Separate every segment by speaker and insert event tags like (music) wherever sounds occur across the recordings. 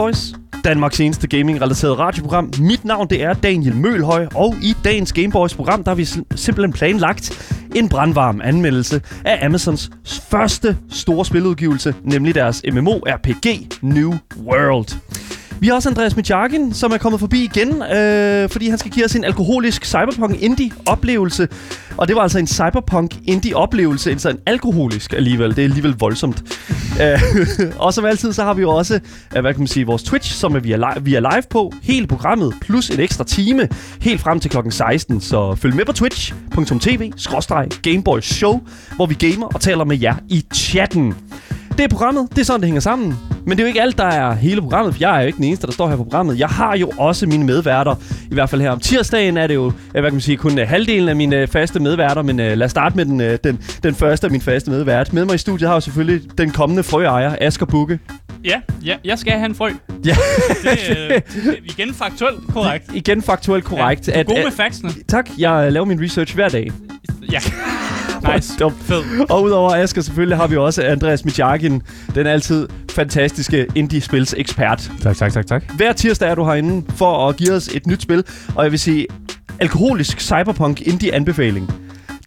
Speaker 1: Boys, Danmarks eneste gaming-relateret radioprogram. Mit navn det er Daniel Mølhøj, og i dagens Gameboys-program der har vi simpelthen planlagt en brandvarm anmeldelse af Amazons første store spiludgivelse, nemlig deres MMO-RPG New World. Vi har også Andreas Mijakin, som er kommet forbi igen, øh, fordi han skal give os en alkoholisk cyberpunk indie oplevelse. Og det var altså en cyberpunk indie oplevelse, altså en alkoholisk alligevel. Det er alligevel voldsomt. (laughs) Øh, og som altid, så har vi jo også, øh, hvad kan man sige, vores Twitch, som er vi er, live, vi er live på. Hele programmet, plus en ekstra time, helt frem til klokken 16. Så følg med på twitch.tv-gameboyshow, hvor vi gamer og taler med jer i chatten. Det er programmet, det er sådan, det hænger sammen. Men det er jo ikke alt, der er hele programmet, for jeg er jo ikke den eneste, der står her på programmet. Jeg har jo også mine medværter. I hvert fald her om tirsdagen er det jo, øh, hvad kan man sige, kun uh, halvdelen af mine uh, faste medværter. Men uh, lad os starte med den, uh, den, den første af mine faste medvært. Med mig i studiet har jeg selvfølgelig den kommende frøejer, Asger Bukke.
Speaker 2: Ja, ja, jeg skal have en frø.
Speaker 1: Ja,
Speaker 2: Det øh, igen faktuelt korrekt.
Speaker 1: igen faktuelt korrekt.
Speaker 2: Ja, du er god med faxene.
Speaker 1: tak, jeg laver min research hver dag.
Speaker 2: Ja. Nice.
Speaker 1: Dumt.
Speaker 2: Fed.
Speaker 1: Og udover Asger selvfølgelig har vi også Andreas Michakin, den altid fantastiske indie-spils ekspert.
Speaker 3: Tak, tak, tak, tak.
Speaker 1: Hver tirsdag er du herinde for at give os et nyt spil, og jeg vil sige, alkoholisk cyberpunk indie anbefaling.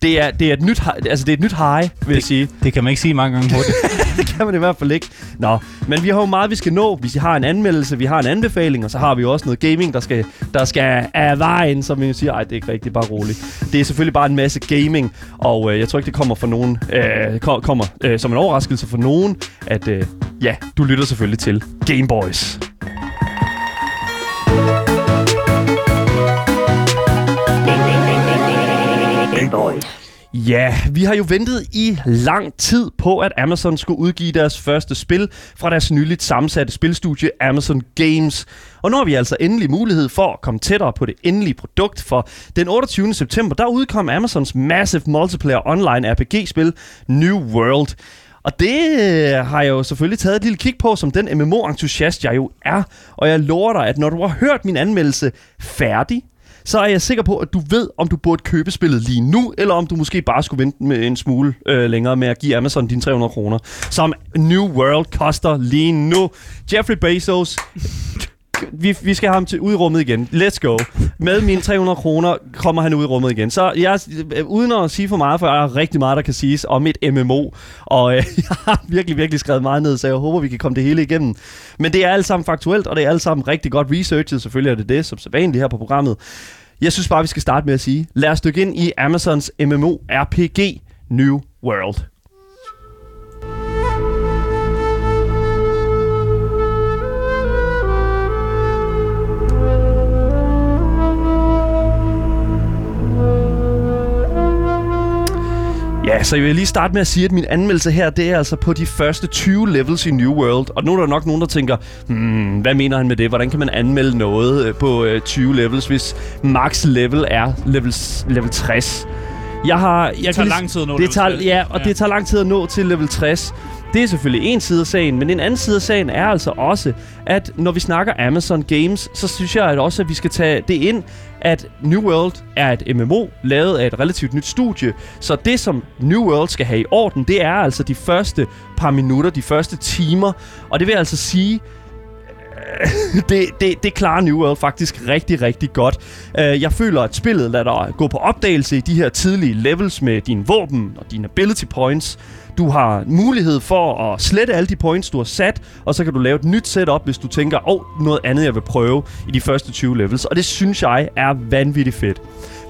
Speaker 1: Det er, det er et nyt, altså det er et nyt high, vil jeg sige.
Speaker 3: Det kan man ikke sige mange gange hurtigt. (laughs) (laughs)
Speaker 1: Det kan man i hvert fald ikke. Nå, men vi har jo meget, vi skal nå. Vi har en anmeldelse, vi har en anbefaling, og så har vi jo også noget gaming, der skal, der skal af vejen, som vi siger. Ej, det er ikke rigtigt, bare roligt. Det er selvfølgelig bare en masse gaming, og øh, jeg tror ikke, det kommer for nogen, øh, kommer øh, som en overraskelse for nogen, at øh, ja, du lytter selvfølgelig til Gameboys. Ja, vi har jo ventet i lang tid på, at Amazon skulle udgive deres første spil fra deres nyligt sammensatte spilstudie Amazon Games. Og nu har vi altså endelig mulighed for at komme tættere på det endelige produkt, for den 28. september, der udkom Amazons Massive Multiplayer Online RPG-spil New World. Og det øh, har jeg jo selvfølgelig taget et lille kig på, som den MMO-entusiast, jeg jo er. Og jeg lover dig, at når du har hørt min anmeldelse færdig, så er jeg sikker på, at du ved, om du burde købe spillet lige nu, eller om du måske bare skulle vente med en smule øh, længere med at give Amazon dine 300 kroner, som New World koster lige nu. Jeffrey Bezos, vi, vi skal have ham til ud i rummet igen. Let's go. Med mine 300 kroner kommer han ud i rummet igen. Så jeg, øh, uden at sige for meget, for jeg har rigtig meget, der kan siges om et MMO. Og øh, (laughs) jeg har virkelig, virkelig skrevet meget ned, så jeg håber, vi kan komme det hele igennem. Men det er alt sammen faktuelt, og det er alt sammen rigtig godt researchet. Selvfølgelig er det det, som sædvanligt her på programmet. Jeg synes bare, vi skal starte med at sige, lad os dykke ind i Amazons MMO-RPG New World. Så jeg vil lige starte med at sige, at min anmeldelse her, det er altså på de første 20 levels i New World. Og nu er der nok nogen, der tænker, hmm, hvad mener han med det? Hvordan kan man anmelde noget øh, på øh, 20 levels, hvis max level er level, level 60? Jeg har... Jeg
Speaker 2: Det tager lang tid at nå
Speaker 1: det tager,
Speaker 2: 60.
Speaker 1: Ja, og
Speaker 2: Ja.
Speaker 1: det tager lang tid at nå til level 60. Det er selvfølgelig en side af sagen, men en anden side af sagen er altså også, at når vi snakker Amazon Games, så synes jeg at også, at vi skal tage det ind, at New World er et MMO, lavet af et relativt nyt studie. Så det, som New World skal have i orden, det er altså de første par minutter, de første timer. Og det vil altså sige, (laughs) det, det, det klarer New World faktisk rigtig, rigtig godt. Uh, jeg føler, at spillet lader dig gå på opdagelse i de her tidlige levels med dine våben og dine ability points. Du har mulighed for at slette alle de points, du har sat, og så kan du lave et nyt setup, hvis du tænker, åh, oh, noget andet, jeg vil prøve i de første 20 levels. Og det synes jeg er vanvittigt fedt.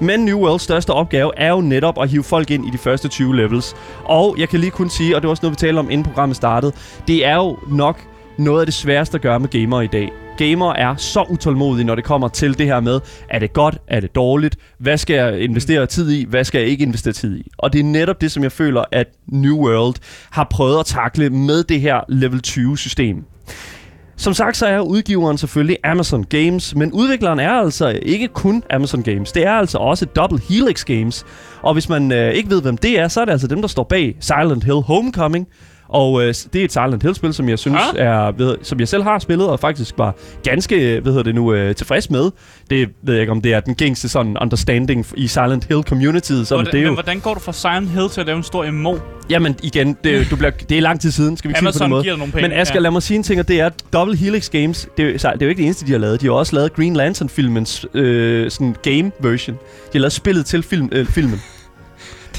Speaker 1: Men New Worlds største opgave er jo netop at hive folk ind i de første 20 levels. Og jeg kan lige kun sige, og det var også noget, vi talte om, inden programmet startede, det er jo nok noget af det sværeste at gøre med gamere i dag. Gamere er så utålmodige, når det kommer til det her med, er det godt, er det dårligt, hvad skal jeg investere tid i, hvad skal jeg ikke investere tid i. Og det er netop det, som jeg føler, at New World har prøvet at takle med det her level 20-system. Som sagt, så er udgiveren selvfølgelig Amazon Games, men udvikleren er altså ikke kun Amazon Games. Det er altså også Double Helix Games. Og hvis man øh, ikke ved, hvem det er, så er det altså dem, der står bag Silent Hill Homecoming, og øh, det er et Silent Hill-spil, som jeg synes
Speaker 2: Ah.
Speaker 1: er, ved, som jeg selv har spillet, og faktisk var ganske, øh, hvad hedder det nu, øh, tilfreds med. Det ved jeg ikke, om det er den gængste sådan understanding i Silent Hill-communityet, så
Speaker 2: Hvordan,
Speaker 1: det er
Speaker 2: men
Speaker 1: jo...
Speaker 2: hvordan går du fra Silent Hill til at lave en stor MMO?
Speaker 1: Jamen igen, det, du bliver, det er lang tid siden, skal vi sige på den måde.
Speaker 2: penge.
Speaker 1: Men Asger, lad mig sige en ting, og det er, Double Helix Games, det er, det er jo ikke det eneste, de har lavet. De har også lavet Green Lantern-filmens øh, sådan game version. De har lavet spillet til film, øh, filmen.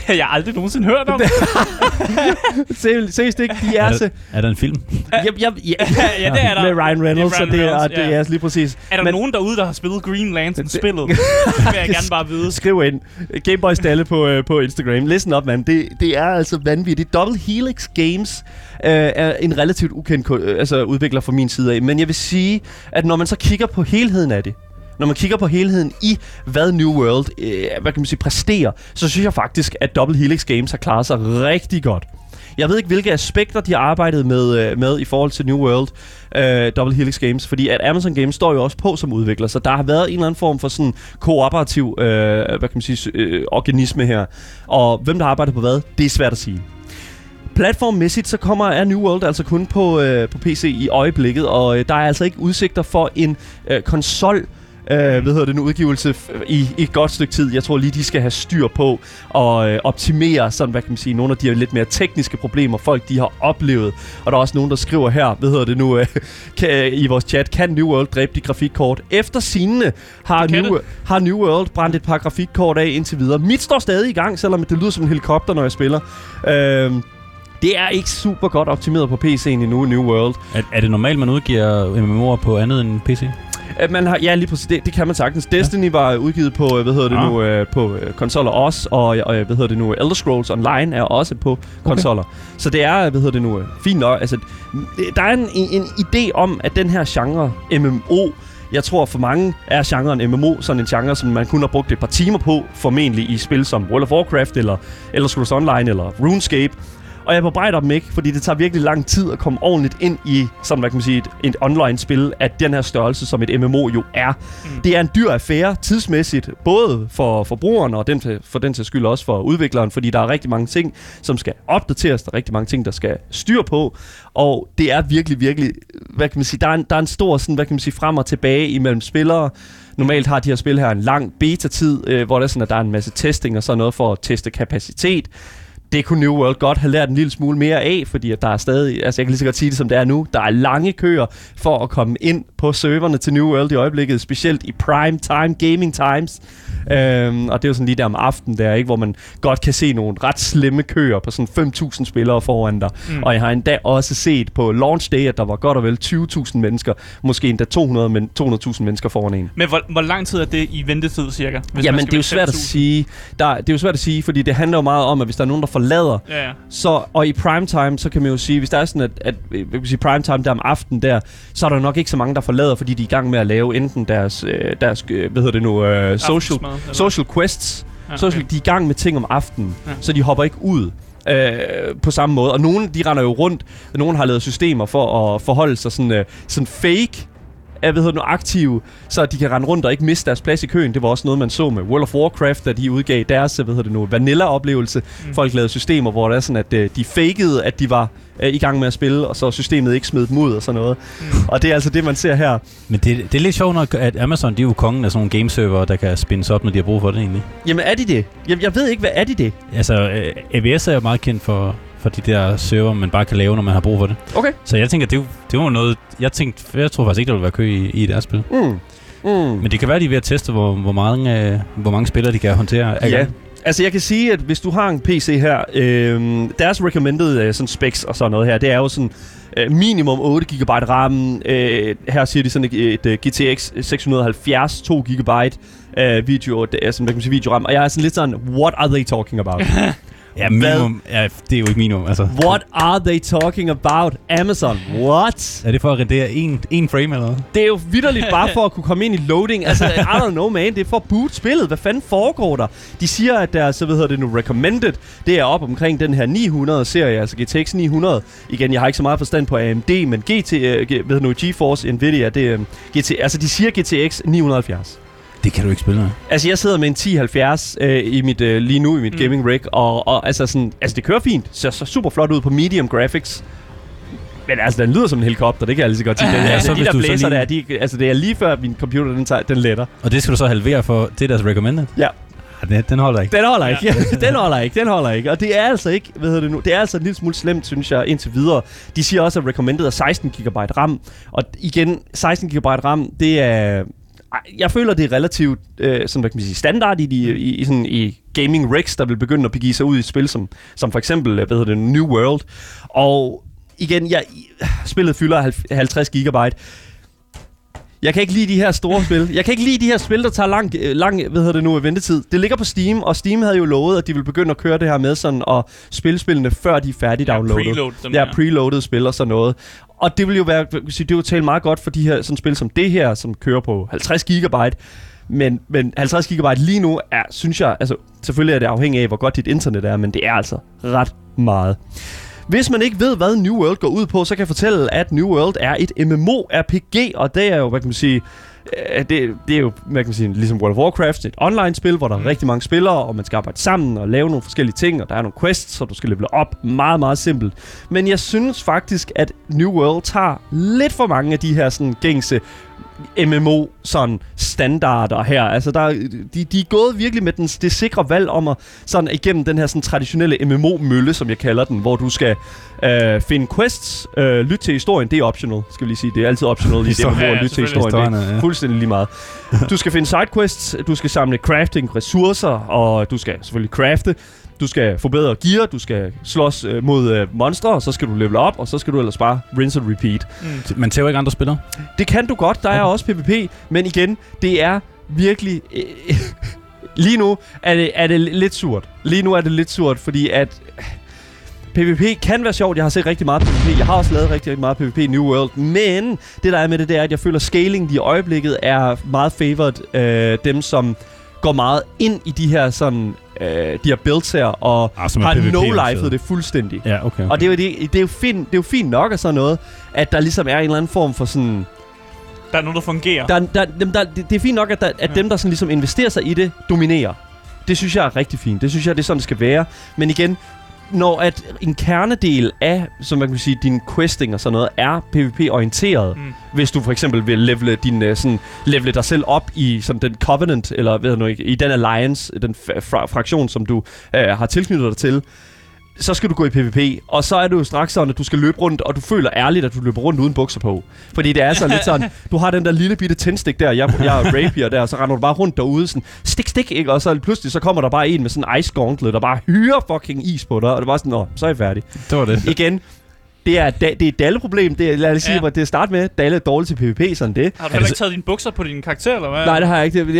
Speaker 2: Det har jeg aldrig nogensinde hørt om. (laughs)
Speaker 1: Se- Seriøst ikke? De er,
Speaker 3: Er
Speaker 1: så...
Speaker 3: der, er der en film?
Speaker 1: Jeg, jeg, ja,
Speaker 2: ja, det er der.
Speaker 1: Med Ryan Reynolds,
Speaker 2: Det er Ryan
Speaker 1: det er,
Speaker 2: Reynolds,
Speaker 1: det
Speaker 2: ja.
Speaker 1: er lige præcis.
Speaker 2: Er der
Speaker 1: Men-
Speaker 2: nogen derude, der har spillet Green Lantern-spillet? (laughs) det vil jeg gerne bare vide.
Speaker 1: Skriv ind. Gameboy Stalle på, øh, på Instagram. Listen op, mand. Det, det er altså vanvittigt. Double Helix Games øh, er en relativt ukendt øh, altså, udvikler fra min side af. Men jeg vil sige, at når man så kigger på helheden af det, når man kigger på helheden i, hvad New World øh, hvad kan man sige, præsterer, så synes jeg faktisk, at Double Helix Games har klaret sig rigtig godt. Jeg ved ikke, hvilke aspekter de har arbejdet med, øh, med i forhold til New World øh, Double Helix Games, fordi at Amazon Games står jo også på som udvikler, så der har været en eller anden form for sådan kooperativ øh, hvad kan man sige, øh, organisme her. Og hvem der arbejder på hvad, det er svært at sige. Platformmæssigt så kommer er New World altså kun på, øh, på PC i øjeblikket, og øh, der er altså ikke udsigter for en øh, konsol øh, hvad hedder det nu, udgivelse i, i et godt stykke tid. Jeg tror lige, de skal have styr på og øh, optimere sådan, hvad kan man sige, nogle af de her lidt mere tekniske problemer, folk de har oplevet. Og der er også nogen, der skriver her, hvad hedder det nu, øh, (laughs) kan, i vores chat, kan New World dræbe de grafikkort? Efter sinene har New, har New World brændt et par grafikkort af indtil videre. Mit står stadig i gang, selvom det lyder som en helikopter, når jeg spiller. Øh, det er ikke super godt optimeret på PC'en endnu, New World.
Speaker 3: Er, er det normalt, man udgiver MMO'er på andet end PC?
Speaker 1: At man har, ja, lige præcis. Det, det kan man sagtens. Destiny var udgivet på, øh, hvad hedder det
Speaker 3: Ah.
Speaker 1: nu, øh, på øh, konsoller også, og, og hvad hedder det nu, Elder Scrolls Online er også på konsoller. Så det er, hvad hedder det nu, fint nok. Altså, der er en, en, en idé om, at den her genre, MMO, jeg tror for mange er genren MMO sådan en genre, som man kun har brugt et par timer på, formentlig i spil som World of Warcraft, eller Elder Scrolls Online, eller RuneScape. Og jeg bebrejder dem ikke, fordi det tager virkelig lang tid at komme ordentligt ind i, sådan hvad kan man sige, et, et online-spil af den her størrelse, som et MMO jo er. Mm. Det er en dyr affære tidsmæssigt, både for forbrugeren og den, for den til skyld også for udvikleren, fordi der er rigtig mange ting, som skal opdateres, der er rigtig mange ting, der skal styr på, og det er virkelig, virkelig, hvad kan man sige, der er en, der er en stor sådan, hvad kan man sige, frem og tilbage imellem spillere. Normalt har de her spil her en lang beta-tid, øh, hvor der er sådan, at der er en masse testing og sådan noget for at teste kapacitet det kunne New World godt have lært en lille smule mere af, fordi at der er stadig, altså jeg kan lige så godt sige det som det er nu, der er lange køer for at komme ind på serverne til New World i øjeblikket, specielt i prime time gaming times. Øhm, og det er jo sådan lige der om aftenen der, ikke, hvor man godt kan se nogle ret slemme køer på sådan 5.000 spillere foran dig. Mm. Og jeg har endda også set på launch day, at der var godt og vel 20.000 mennesker, måske endda 200 men 200.000 mennesker foran en.
Speaker 2: Men hvor, hvor lang tid er det i ventetid, cirka? Hvis
Speaker 1: Jamen, det er jo svært at
Speaker 2: 5.000?
Speaker 1: sige. Der, det er jo svært at sige, fordi det handler jo meget om, at hvis der er nogen, der forlader
Speaker 2: Ja, ja.
Speaker 1: så, og i primetime, så kan man jo sige, hvis der er sådan, at, at øh, hvad kan sige, primetime der om aftenen der, så er der nok ikke så mange, der forlader, fordi de er i gang med at lave enten deres, øh, deres øh, hvad hedder det nu, øh, social,
Speaker 2: Eller?
Speaker 1: social quests,
Speaker 2: Ja,
Speaker 1: social, de er i gang med ting om aftenen,
Speaker 2: Ja.
Speaker 1: så de hopper ikke ud. Øh, på samme måde. Og nogle, de render jo rundt, og nogle har lavet systemer for at forholde sig sådan, øh, sådan fake er, hvad hedder det nu, aktive, så de kan rende rundt og ikke miste deres plads i køen. Det var også noget, man så med World of Warcraft, da de udgav deres, hvad hedder det nu, vanilla-oplevelse.
Speaker 2: Mm.
Speaker 1: Folk lavede systemer, hvor det er sådan, at øh, de fakede, at de var øh, i gang med at spille, og så systemet ikke smed dem ud og sådan noget.
Speaker 2: Mm.
Speaker 1: Mm. Og det er altså det, man ser her.
Speaker 3: Men det, det er lidt sjovt nok, at Amazon de er jo kongen af sådan nogle gameserver, der kan spindes op, når de har brug for det egentlig.
Speaker 1: Jamen er de det? Jeg, jeg ved ikke, hvad er de det?
Speaker 3: Altså, øh, AWS er jo meget kendt for, for de der server, man bare kan lave, når man har brug for det.
Speaker 1: Okay.
Speaker 3: Så jeg tænker, det, er det var noget... Jeg tænkte, jeg tror faktisk ikke, der ville være kø i, i deres spil.
Speaker 1: Mm. Mm.
Speaker 3: Men det kan være, de er ved at teste, hvor, hvor, mange, øh, hvor mange spillere de kan håndtere.
Speaker 1: Ja.
Speaker 3: gangen.
Speaker 1: Altså jeg kan sige, at hvis du har en PC her, øh, deres recommended øh, sådan specs og sådan noget her, det er jo sådan øh, minimum 8 GB RAM. Øh, her siger de sådan et, et, et GTX 670 2 GB øh, video, det er sådan, hvad kan man sige, videoram. Og jeg er sådan lidt sådan, what are they talking about? (laughs)
Speaker 3: Ja, minimum. Ja, det er jo ikke minimum. Altså.
Speaker 1: what are they talking about? Amazon, what?
Speaker 3: Er det for at rendere en, en frame eller noget?
Speaker 1: Det er jo vidderligt bare for at kunne komme ind i loading. Altså, I don't know, man. Det er for at boot spillet. Hvad fanden foregår der? De siger, at deres, så hvad hedder det nu, recommended, det er op omkring den her 900-serie, altså GTX 900. Igen, jeg har ikke så meget forstand på AMD, men GT, uh, hvad hedder nu, GeForce, Nvidia, det er GT, altså de siger GTX 970.
Speaker 3: Det kan du ikke spille med.
Speaker 1: Altså, jeg sidder med en 1070 øh, i mit, øh, lige nu i mit
Speaker 2: Mm.
Speaker 1: gaming rig, og, og altså, sådan, altså, det kører fint. Ser så super flot ud på medium graphics. Men altså, den lyder som en helikopter, det kan jeg lige så godt sige. Den,
Speaker 3: Ja,
Speaker 1: ja,
Speaker 3: så
Speaker 1: så de
Speaker 3: hvis
Speaker 1: der
Speaker 3: så
Speaker 1: blæser
Speaker 3: lige-
Speaker 1: der, de, altså, det er lige før min computer, den, tager, den letter.
Speaker 3: Og det skal du så halvere for, det er deres recommended?
Speaker 1: Ja.
Speaker 3: Ja, den, den holder ikke.
Speaker 1: Den holder ikke. (laughs) den holder ikke. Den holder ikke. Og det er altså ikke, hvad hedder det nu, det er altså en lille smule slemt, synes jeg, indtil videre. De siger også, at recommended er 16 GB RAM. Og igen, 16 GB RAM, det er... Jeg føler, det er relativt øh, sådan, hvad kan man sige, standard i, de, i, i, sådan, i gaming rigs, der vil begynde at begive sig ud i et spil, som, som for eksempel, øh, hvad hedder det, New World. Og igen, jeg, spillet fylder halv- 50 GB. Jeg kan ikke lide de her store (laughs) spil. Jeg kan ikke lide de her spil, der tager lang, øh, lang hvad hedder det nu, ventetid. Det ligger på Steam, og Steam havde jo lovet, at de ville begynde at køre det her med sådan at spille spillene, før de er færdig downloadet.
Speaker 2: preload dem
Speaker 1: Ja, preloaded spil og sådan noget. Og det vil jo være, kan sige, det vil tale meget godt for de her sådan spil som det her, som kører på 50 gigabyte. Men, men 50 gigabyte lige nu er, synes jeg, altså selvfølgelig er det afhængigt af, hvor godt dit internet er, men det er altså ret meget. Hvis man ikke ved, hvad New World går ud på, så kan jeg fortælle, at New World er et MMO-RPG, og det er jo, hvad kan man sige, det, det er jo, hvad kan man sige, ligesom World of Warcraft, et online-spil, hvor der er rigtig mange spillere, og man skal arbejde sammen og lave nogle forskellige ting, og der er nogle quests, så du skal levele op. Meget, meget simpelt. Men jeg synes faktisk, at New World tager lidt for mange af de her sådan gængse MMO sådan standarder her. Altså der, er- de, de er gået virkelig med den, det sikre valg om at sådan igennem den her sådan traditionelle MMO-mølle, som jeg kalder den, hvor du skal øh, finde quests, øh, lytte til historien, det er optional, skal vi lige sige. Det er altid optional i et
Speaker 3: Historie,
Speaker 1: MMO
Speaker 2: ja,
Speaker 1: at lytte til
Speaker 2: selvfølgelig.
Speaker 1: historien. Det er
Speaker 3: ja.
Speaker 1: fuldstændig lige meget. Du skal finde sidequests, du skal samle crafting, ressourcer, og du skal selvfølgelig crafte. Du skal forbedre gear, du skal slås øh, mod øh, monstre, og så skal du level op, og så skal du ellers bare rinse and repeat.
Speaker 2: Mm.
Speaker 3: Man tæver ikke andre spillere?
Speaker 1: Det kan du godt, der er også PvP, men igen, det er virkelig... Øh, (laughs) lige nu er det, er det lidt surt. Lige nu er det lidt surt, fordi at... PvP kan være sjovt. Jeg har set rigtig meget PvP. Jeg har også lavet rigtig, rigtig meget PvP i New World. Men det der er med det, det er, at jeg føler, at scaling i øjeblikket er meget favored øh, dem, som går meget ind i de her sådan... Øh, de her builds her, og
Speaker 3: er
Speaker 1: har no-lifet det fuldstændig.
Speaker 3: Ja, okay.
Speaker 1: Og det er, jo, det, det, er jo fint, det er jo fint nok og sådan noget, at der ligesom er en eller anden form for sådan...
Speaker 2: Der er noget, der fungerer.
Speaker 1: Der, der, dem, der, det, det er fint nok, at, der, at
Speaker 2: Ja.
Speaker 1: dem, der sådan ligesom investerer sig i det, dominerer. Det synes jeg er rigtig fint. Det synes jeg, det er sådan, det skal være. Men igen, når at en kernedel af, som man kan sige, din questing og sådan noget, er PvP-orienteret,
Speaker 2: Mm.
Speaker 1: hvis du for eksempel vil levele, din, øh, sådan, levele dig selv op i sådan, den Covenant, eller ved jeg nu ikke, i den Alliance, den fra- fraktion, som du øh, har tilknyttet dig til, så skal du gå i PvP, og så er det jo straks sådan, at du skal løbe rundt, og du føler ærligt, at du løber rundt uden bukser på. Fordi det er sådan lidt sådan, (laughs) du har den der lille bitte tændstik der, jeg, jeg er rapier der, og så render du bare rundt derude, sådan stik, stik, ikke? Og så pludselig så kommer der bare en med sådan en ice gauntlet, der bare hyrer fucking is på dig, og det bare sådan, nå, så er jeg færdig.
Speaker 3: det var det.
Speaker 1: Igen, det er, da, det er et Dalle-problem. Det er, lad os sige,
Speaker 2: Ja.
Speaker 1: det er start med. Dalle er dårlig til PvP, sådan det.
Speaker 2: Har du heller
Speaker 3: så-
Speaker 2: ikke taget dine bukser på din karakter, eller hvad?
Speaker 1: Nej, det har jeg ikke. Det, det,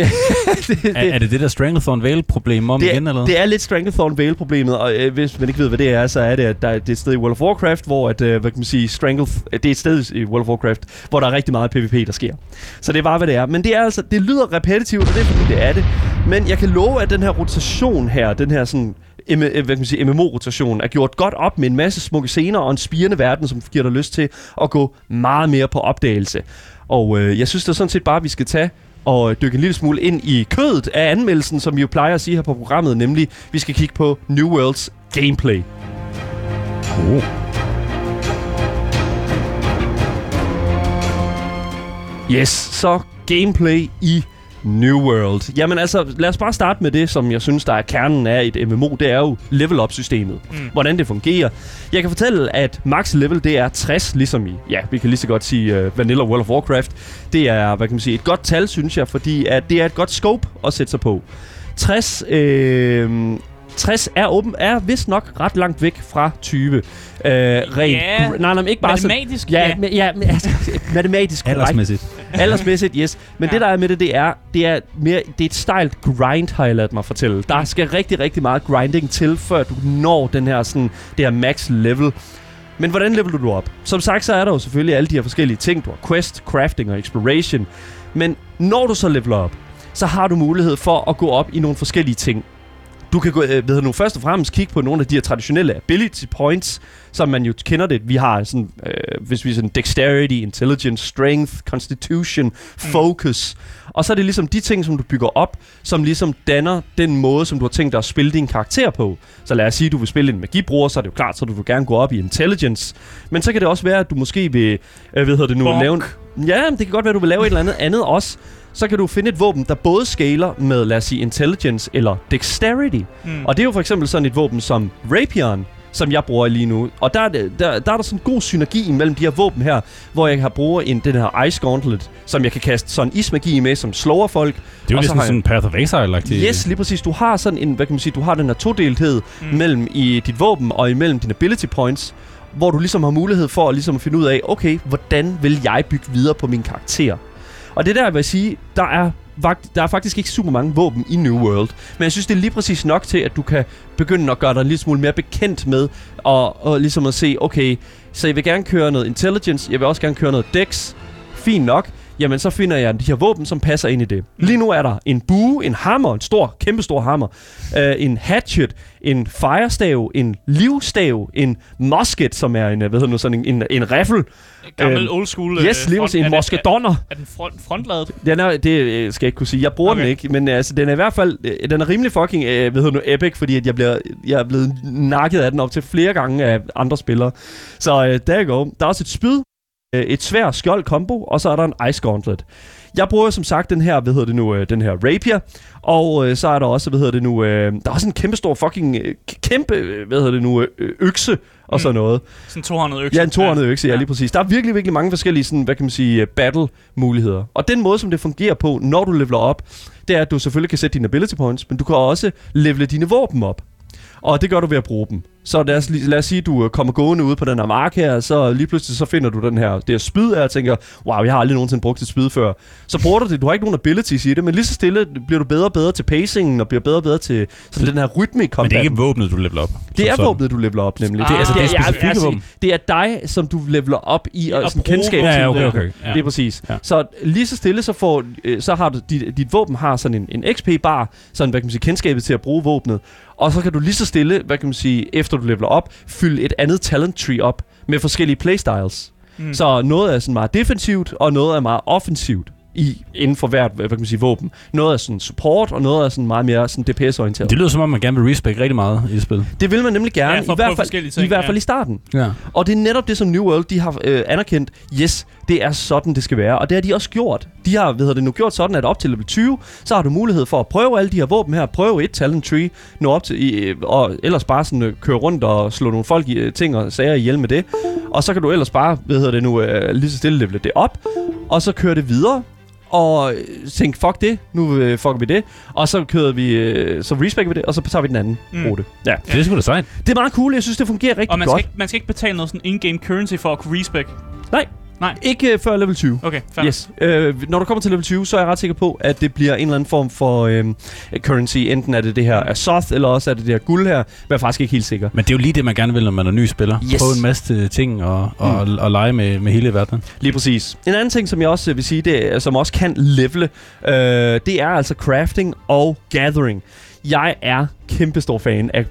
Speaker 1: det, (laughs) det,
Speaker 3: Er, er det det der Stranglethorn Vale-problem om
Speaker 1: det,
Speaker 3: igen, eller?
Speaker 1: det er lidt Stranglethorn Vale-problemet, og øh, hvis man ikke ved, hvad det er, så er det, at der, det er et sted i World of Warcraft, hvor at, øh, hvad kan man sige, Strangle, det er et sted i World of Warcraft, hvor der er rigtig meget PvP, der sker. Så det er bare, hvad det er. Men det er altså, det lyder repetitivt, og det er fordi, det er det. Men jeg kan love, at den her rotation her, den her sådan, øh, hvad kan man sige, MMO-rotation, er gjort godt op med en masse smukke scener og en spirende verden, som giver dig lyst til at gå meget mere på opdagelse. Og øh, jeg synes det er sådan set bare, at vi skal tage og dykke en lille smule ind i kødet af anmeldelsen, som vi jo plejer at sige her på programmet, nemlig vi skal kigge på New Worlds gameplay.
Speaker 3: Oh.
Speaker 1: Yes, så gameplay i New World. Jamen altså, lad os bare starte med det, som jeg synes, der er kernen af et MMO. Det er jo level-up-systemet.
Speaker 2: Mm.
Speaker 1: Hvordan det fungerer. Jeg kan fortælle, at max level, det er 60, ligesom i, ja, vi kan lige så godt sige uh, Vanilla World of Warcraft. Det er, hvad kan man sige, et godt tal, synes jeg, fordi at det er et godt scope at sætte sig på. 60, øh, 60 er, åben, er vist nok ret langt væk fra 20. Øh, rent,
Speaker 2: Ja,
Speaker 1: nej, nej, ikke bare sådan,
Speaker 2: Matematisk,
Speaker 1: Ja, ja. Men, ja men, altså, (laughs) matematisk korrekt.
Speaker 3: Aldersmæssigt.
Speaker 1: Aldersmæssigt, yes. Men
Speaker 2: Ja.
Speaker 1: ja. det, der er med det, det er, det er, mere, det er et stejlt grind, har jeg ladet mig fortælle. Der skal rigtig, rigtig meget grinding til, før du når den her, sådan, det her max level. Men hvordan leveler du op? Som sagt, så er der jo selvfølgelig alle de her forskellige ting. Du har quest, crafting og exploration. Men når du så leveler op, så har du mulighed for at gå op i nogle forskellige ting. Du kan gå, øh, ved nu først og fremmest kigge på nogle af de her traditionelle ability points, som man jo kender det. Vi har sådan, øh, hvis vi sådan dexterity, intelligence, strength, constitution, focus. Og så er det ligesom de ting, som du bygger op, som ligesom danner den måde, som du har tænkt dig at spille din karakter på. Så lad os sige, at du vil spille en magibruger, så er det jo klart, så du vil gerne gå op i intelligence. Men så kan det også være, at du måske vil, øh, hvad hedder det nu,
Speaker 2: Bonk.
Speaker 1: lave en, Ja, det kan godt være, at du vil lave et eller andet andet også. Så kan du finde et våben, der både scaler med, lad os sige, intelligence eller dexterity.
Speaker 2: Mm.
Speaker 1: Og det er jo for eksempel sådan et våben som Rapieren, som jeg bruger lige nu. Og der er, det, der, der er der sådan en god synergi mellem de her våben her, hvor jeg har brugt en, den her Ice Gauntlet, som jeg kan kaste sådan ismagi med, som slår folk.
Speaker 3: Det er jo
Speaker 1: så
Speaker 3: ligesom
Speaker 1: jeg-
Speaker 3: sådan en Path of Exile-agtig.
Speaker 1: Yes, lige præcis. Du har sådan en, hvad kan man sige, du har den her todelthed
Speaker 2: mm.
Speaker 1: mellem i dit våben og imellem dine ability points, hvor du ligesom har mulighed for at ligesom finde ud af, okay, hvordan vil jeg bygge videre på min karakter? Og det der, der, jeg vil sige, der er, vagt- der er faktisk ikke super mange våben i New World. Men jeg synes, det er lige præcis nok til, at du kan begynde at gøre dig en lille smule mere bekendt med, og, og ligesom at se, okay, så jeg vil gerne køre noget intelligence, jeg vil også gerne køre noget dex, fint nok, jamen så finder jeg de her våben, som passer ind i det. Lige nu er der en bue, en hammer, en stor, kæmpestor hammer, øh, en hatchet, en firestav, en livstav, en musket, som er en, øh, hvad hedder nu, sådan en, en, en riffel.
Speaker 2: Gammel
Speaker 1: øhm,
Speaker 2: old school.
Speaker 1: Yes, lige præcis, en
Speaker 2: er, den-
Speaker 1: muskedonner.
Speaker 2: er, er den front, frontladet?
Speaker 1: Den er, det øh, skal jeg ikke kunne sige. Jeg bruger okay. Den ikke, men altså, den er i hvert fald, øh, den er rimelig fucking, øh, hvad hedder nu, epic, fordi at jeg, bliver, jeg er blevet nakket af den op til flere gange af andre spillere. Så øh, der go. Der er også et spyd, øh, et svær skjold combo, og så er der en ice gauntlet. Jeg bruger som sagt den her, hvad hedder det nu, øh, den her rapier, og øh, så er der også, hvad hedder det nu, øh, der er også en kæmpe stor fucking, øh, kæmpe, hvad hedder det nu, øh, økse og
Speaker 2: Mm.
Speaker 1: sådan noget.
Speaker 2: Sådan en 200 økse.
Speaker 1: Ja, en 200 økse, ja. ja, lige præcis. Der er virkelig, virkelig mange forskellige, sådan, hvad kan man sige, battle-muligheder. Og den måde, som det fungerer på, når du leveler op, det er, at du selvfølgelig kan sætte dine ability points, men du kan også levele dine våben op. Og det gør du ved at bruge dem. Så lad os, lad os sige, at du øh, kommer gående ud på den her mark her, så lige pludselig så finder du den her, det her spyd her, og tænker, wow, jeg har aldrig nogensinde brugt et spyd før. Så bruger du det, du har ikke nogen abilities i det, men lige så stille bliver du bedre og bedre til pacingen, og bliver bedre og bedre til sådan den her rytme i
Speaker 3: Men
Speaker 1: combat.
Speaker 3: det er ikke våbnet, du leveler op.
Speaker 1: Det er våbnet, du leveler op, nemlig.
Speaker 2: Ah, det er- altså, det er
Speaker 1: ja,
Speaker 3: specifikke
Speaker 1: altså,
Speaker 3: våben.
Speaker 1: Det er dig, som du leveler op i, og
Speaker 2: At
Speaker 1: sådan kendskab til
Speaker 3: Ja, okay,
Speaker 1: det.
Speaker 3: okay. Ja.
Speaker 1: Det er præcis.
Speaker 3: Ja.
Speaker 1: Ja. Så lige så stille, så, får, øh, så har du, dit, dit våben har sådan en, en XP-bar, sådan, hvad kan man sige, kendskabet til at bruge våbnet. Og så kan du lige så stille, hvad kan man sige, efter du leveler op, fylde et andet talent tree op med forskellige playstyles.
Speaker 2: Mm.
Speaker 1: Så noget er sådan meget defensivt, og noget er meget offensivt i, inden for hvert, hvad kan man sige, våben. Noget er sådan support, og noget er sådan meget mere sådan DPS-orienteret.
Speaker 3: Det lyder som om, man gerne vil respect rigtig meget i det spil.
Speaker 1: Det vil man nemlig gerne,
Speaker 2: Ja, for
Speaker 1: i, hvert fald,
Speaker 2: ting,
Speaker 1: i hvert
Speaker 2: ja.
Speaker 1: fald i starten.
Speaker 3: Ja.
Speaker 1: Og det er netop det, som New World de har øh, anerkendt. Yes, det er sådan, det skal være. Og det har de også gjort. De har hvad det, nu gjort sådan, at op til level 20, så har du mulighed for at prøve alle de her våben her. Prøve et talent tree, nå op til, øh, og ellers bare sådan, øh, køre rundt og slå nogle folk i øh, ting og sager ihjel med det. Og så kan du ellers bare, hvad hedder det nu, øh, lige så stille levele det op. Og så køre det videre. Og tænke, fuck det, nu øh, fucker vi det. Og så kører vi, øh, så respecter vi det, og så tager vi den anden
Speaker 2: Mm.
Speaker 1: rute. Ja.
Speaker 3: Det er sgu da sejt.
Speaker 1: Det er meget cool, jeg synes, det fungerer rigtig
Speaker 2: Og man
Speaker 1: godt.
Speaker 2: skal, ikke, man skal ikke betale noget sådan in-game currency for at kunne respec.
Speaker 1: Nej.
Speaker 2: Nej.
Speaker 1: Ikke øh, før level 20.
Speaker 2: Okay, fair.
Speaker 1: Yes. Øh, når du kommer til level 20, så er jeg ret sikker på, at det bliver en eller anden form for øh, currency. Enten er det det her Azoth, eller også er det det her guld her. Men jeg er faktisk ikke helt sikker.
Speaker 3: Men det er jo lige det, man gerne vil, når man er ny spiller.
Speaker 1: Yes.
Speaker 3: Prøve en masse ting og, og, mm. og lege med, med hele verden.
Speaker 1: Lige præcis. En anden ting, som jeg også øh, vil sige, det er, som også kan levele, øh, det er altså crafting og gathering. Jeg er kæmpestor fan af,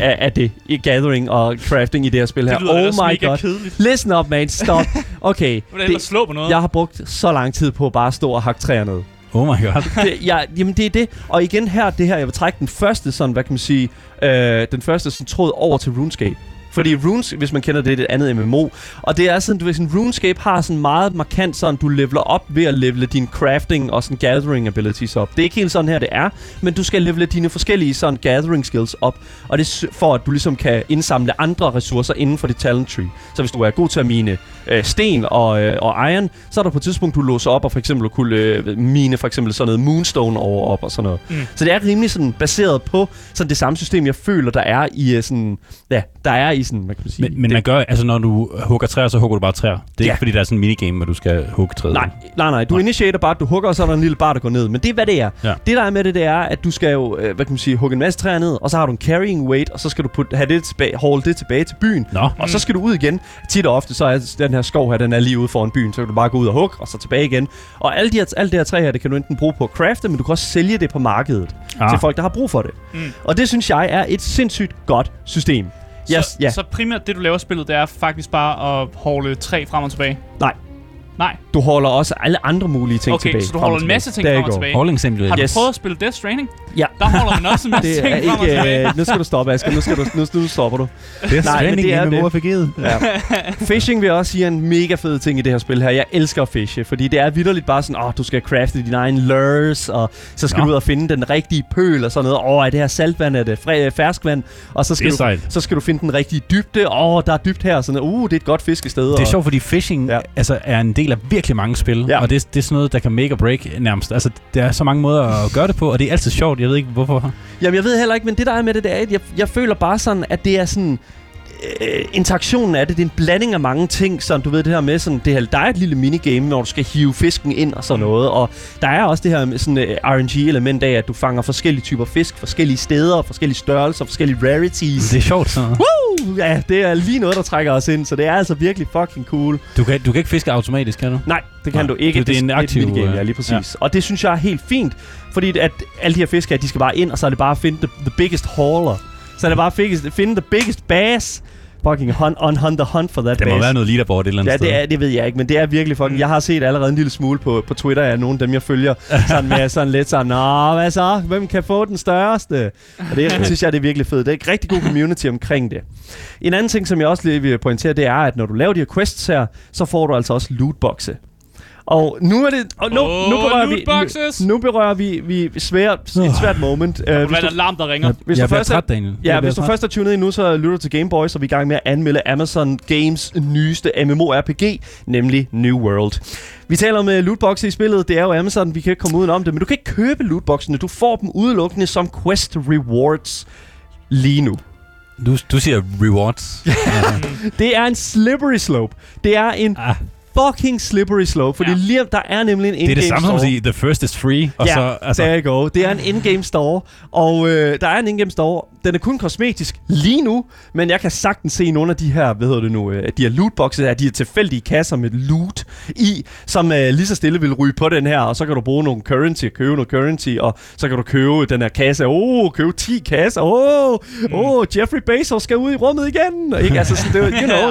Speaker 1: af, af det, i gathering og crafting i det her spil her.
Speaker 2: Det lyder
Speaker 1: oh my god.
Speaker 2: kedeligt.
Speaker 1: Listen up, man. Stop. Okay. (laughs)
Speaker 2: Hvordan ellers slå på noget?
Speaker 1: jeg har brugt så lang tid på at bare stå og hakke træer ned.
Speaker 3: Oh my god. (laughs)
Speaker 1: det, ja, jamen det er det. Og igen her, det her, jeg vil trække den første sådan, hvad kan man sige, øh, den første sådan, tråd over til RuneScape. Fordi Runes, hvis man kender det, det er et andet MMO. Og det er sådan, du ved, sådan, RuneScape har sådan meget markant sådan, du leveler op ved at levele din crafting og sådan gathering abilities op. Det er ikke helt sådan her, det er, men du skal levele dine forskellige sådan gathering skills op. Og det er for, at du ligesom kan indsamle andre ressourcer inden for dit talent tree. Så hvis du er god til at mine øh, sten og, øh, og iron, så er der på et tidspunkt, du låser op og for eksempel kunne øh, mine for eksempel sådan noget moonstone over op og sådan noget.
Speaker 2: Mm.
Speaker 1: Så det er rimelig sådan baseret på sådan det samme system, jeg føler, der er i øh, sådan, ja, der er i sådan, hvad kan man sige.
Speaker 3: Men, men
Speaker 1: det,
Speaker 3: man gør, altså når du hugger træer, så hugger du bare træer. Det er
Speaker 1: Ja.
Speaker 3: ikke fordi, der er sådan en minigame, hvor du skal hugge træet.
Speaker 1: Nej, nej, nej. Du
Speaker 3: Nej.
Speaker 1: initiater bare, du hugger, og så er der en lille bar, der går ned. Men det er, hvad det er.
Speaker 3: Ja.
Speaker 1: Det, der er med det, det er, at du skal jo, øh, hvad kan man sige, hugge en masse træer ned, og så har du en carrying weight, og så skal du putte, have det tilbage, haul det tilbage til byen.
Speaker 3: Nå,
Speaker 1: Og så skal du ud igen. Tit og ofte, så er den her skov her, den er lige ude foran byen, så kan du bare gå ud og hugge, og så tilbage igen. Og alle de her, alt det her træ her, det kan du enten bruge på at crafte, men du kan også sælge det på markedet ah. til folk, der har brug for det.
Speaker 2: Mm.
Speaker 1: Og det synes jeg er et sindssygt godt system. Yes,
Speaker 2: så,
Speaker 1: ja.
Speaker 2: så primært det, du laver i spillet, det er faktisk bare at holde træ frem og tilbage. Nej.
Speaker 1: Du holder også alle andre mulige ting
Speaker 2: Okay,
Speaker 1: tilbage.
Speaker 2: så du holder en masse ting frem og tilbage.
Speaker 3: Hauling Simulator.
Speaker 2: Har du
Speaker 1: Yes.
Speaker 2: prøvet at spille Death Stranding?
Speaker 1: Ja.
Speaker 2: Der holder man også en masse (laughs)
Speaker 1: Det
Speaker 2: ting
Speaker 1: er
Speaker 2: frem og tilbage.
Speaker 1: Øh, nu skal du stoppe, Asger. Nu, skal du, nu, nu stopper du.
Speaker 3: Det er
Speaker 1: Nej, men det er det.
Speaker 3: MMORPG'et.
Speaker 1: Ja. Fishing vil jeg også sige er en mega fed ting i det her spil her. Jeg elsker at fishe, fordi det er vidderligt bare sådan, åh, oh, du skal crafte din egen lures, og så skal
Speaker 3: Nå.
Speaker 1: du ud og finde den rigtige pøl og sådan noget. Åh, oh, er det her saltvand, er det fri- ferskvand? Og så skal, du,
Speaker 3: sejt.
Speaker 1: så skal du finde den rigtige dybde. Åh, oh, der er dybt her. Sådan, uh, det er et godt fiskested.
Speaker 3: Det er
Speaker 1: og-
Speaker 3: sjovt, fordi fishing
Speaker 1: Ja.
Speaker 3: ja. altså, er en del af virkelig mange spil,
Speaker 1: ja.
Speaker 3: og det, det er sådan noget, der kan make or break nærmest. Altså, der er så mange måder at gøre det på, og det er altid sjovt. Jeg ved ikke, hvorfor.
Speaker 1: Jamen, jeg ved heller ikke, men det der er med det, det er, at jeg, jeg føler bare sådan, at det er sådan... Øh, interaktionen af det, det er en blanding af mange ting, sådan du ved det her med sådan, det her, der er et lille minigame, hvor du skal hive fisken ind og sådan noget, og der er også det her med sådan uh, RNG-element af, at du fanger forskellige typer fisk, forskellige steder, forskellige størrelser, forskellige rarities.
Speaker 3: Det er sjovt sådan noget.
Speaker 1: Woo! Ja, det er lige noget, der trækker os ind, så det er altså virkelig fucking cool.
Speaker 3: Du kan, du kan ikke fiske automatisk, kan du?
Speaker 1: Nej, det kan
Speaker 3: Nej,
Speaker 1: du ikke.
Speaker 3: det- det er en aktiv,
Speaker 1: minigame,
Speaker 3: øh,
Speaker 1: ja, lige præcis. Ja. Og det synes jeg er helt fint, fordi at alle de her fisk her, de skal bare ind, og så er det bare at finde the, the biggest hauler. Så det bare at finde, the biggest bass. Fucking hunt, on, hunt the hunt for that
Speaker 3: Der må
Speaker 1: bass.
Speaker 3: være noget leaderboard et eller andet
Speaker 1: Ja,
Speaker 3: sted.
Speaker 1: det, er, det ved jeg ikke, men det er virkelig fucking...
Speaker 2: Mm.
Speaker 1: Jeg har set allerede en lille smule på, på Twitter af nogle af dem, jeg følger. Sådan med sådan lidt sådan, Nå, hvad så? Hvem kan få den største? Og det synes jeg, det er virkelig fedt. Det er et rigtig god community omkring det. En anden ting, som jeg også lige vil pointere, det er, at når du laver de her quests her, så får du altså også lootboxe. Og nu er det... Og nu,
Speaker 2: Åh,
Speaker 1: nu berører vi... Nu, nu berører vi, vi svært, et svært moment. Uh,
Speaker 2: Hvad
Speaker 1: hvis
Speaker 2: er
Speaker 1: du,
Speaker 2: der alarm, der ringer?
Speaker 1: Hvis du
Speaker 3: jeg bliver
Speaker 1: først er-
Speaker 3: træt, Daniel.
Speaker 1: Ja,
Speaker 3: Jeg
Speaker 1: hvis du
Speaker 3: træt.
Speaker 1: først er tunet ind nu, så lytter du til Game Boy, så er vi i gang med at anmelde Amazon Games nyeste MMORPG, nemlig New World. Vi taler om uh, lootboxe i spillet. Det er jo Amazon, vi kan ikke komme uden om det, men du kan ikke købe lootboxene. Du får dem udelukkende som quest rewards lige nu.
Speaker 3: Du, du siger rewards. (laughs)
Speaker 1: Det er en slippery slope. Det er en
Speaker 3: ah,
Speaker 1: fucking slippery slope, fordi
Speaker 2: Ja.
Speaker 1: lige der er nemlig en
Speaker 3: det er det
Speaker 1: in-game
Speaker 3: samme som at
Speaker 1: store.
Speaker 3: sige, the first is free. Og
Speaker 1: ja,
Speaker 3: så, altså,
Speaker 1: there you go. Det er en in-game store, og øh, der er en in-game store. Den er kun kosmetisk lige nu, men jeg kan sagtens se nogle af de her, hvad hedder det nu, øh, de her lootboxes her, de her tilfældige kasser med loot i, som øh, lige så stille vil ryge på den her, og så kan du bruge nogle currency, købe noget currency, og så kan du købe den her kasse. Åh, oh, købe 10 kasser. Åh, oh, oh, Jeffrey Bezos skal ud i rummet igen. Ikke? Altså, sådan, det, you (laughs) know.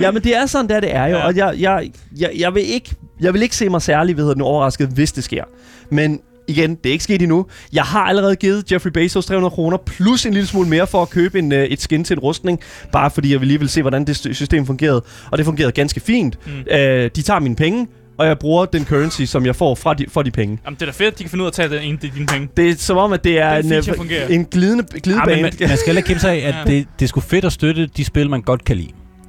Speaker 1: Ja, men det er sådan, der det er jo.
Speaker 2: Ja.
Speaker 1: Og jeg, jeg, jeg, jeg, vil ikke, jeg vil ikke se mig særlig ved nu overrasket, hvis det sker. Men igen, det er ikke sket endnu. Jeg har allerede givet Jeffrey Bezos 300 kroner, plus en lille smule mere for at købe en, øh, et skin til en rustning, bare fordi jeg vil lige vil se, hvordan det sy- system fungerede. Og det fungerede ganske fint.
Speaker 2: Mm.
Speaker 1: Øh, de tager mine penge, og jeg bruger den currency, som jeg får fra de, for de penge.
Speaker 2: Jamen, det er da fedt, de kan finde ud af at tage den ene af dine penge.
Speaker 1: Det er som om, at det er
Speaker 2: Den
Speaker 1: en,
Speaker 2: feature
Speaker 1: øh, en glidende, glidebane.
Speaker 3: men man, man skal heller kæmpe sig af, at
Speaker 2: Ja.
Speaker 3: det, det er sgu fedt at støtte de spil, man godt kan lide.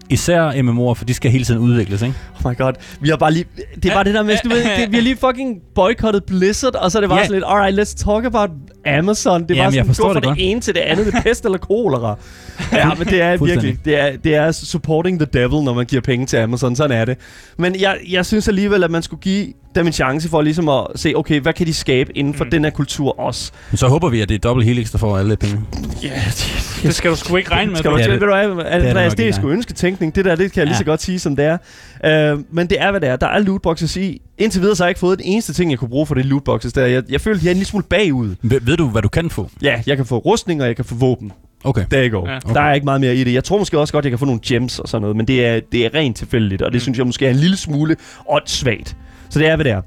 Speaker 3: Især MMO'er, for de skal hele tiden udvikles, ikke?
Speaker 1: Oh my god. Vi har bare lige... Det er bare det der med, du ved, det, vi har lige fucking boykottet Blizzard, og så er det bare
Speaker 3: Ja.
Speaker 1: sådan lidt, alright, let's talk about Amazon. Det er
Speaker 3: Jamen,
Speaker 1: bare sådan, gå fra
Speaker 3: det
Speaker 1: det, ene til det andet med pest eller kolera. (laughs) Ja, men det er virkelig, det er, det er supporting the devil, når man giver penge til Amazon. Sådan er det. Men jeg, jeg synes alligevel, at man skulle give dem en chance for ligesom at se, okay, hvad kan de skabe inden for
Speaker 2: Mm.
Speaker 1: den her kultur også?
Speaker 3: Men så håber vi, at det er Double Helix, der får alle penge.
Speaker 1: Ja, det,
Speaker 2: Det skal du sgu ikke regne med.
Speaker 1: skal du
Speaker 3: Det er det.
Speaker 1: ved du hvad, Andreas, det er
Speaker 3: ikke,
Speaker 1: sgu ønsketænkning. Det der, det kan jeg lige så godt sige, som det er. Uh, men det er, hvad det er. Der er lootboxes i. Indtil videre, så har jeg ikke fået den eneste ting, jeg kunne bruge for det lootboxes der. Jeg, jeg føler, de er en lille smule bagud.
Speaker 3: Ved, ved du, hvad du kan få?
Speaker 1: Ja, jeg kan få rustning, og jeg kan få våben.
Speaker 3: Okay.
Speaker 1: You go.
Speaker 2: Ja.
Speaker 1: Ja. Okay. Der er ikke meget mere i det. Jeg tror måske også godt, jeg kan få nogle gems og sådan noget, men det er, det er rent tilfældigt, og det
Speaker 2: Mm.
Speaker 1: synes jeg måske er en lille smule åndssvagt. Så det er, hvad det er.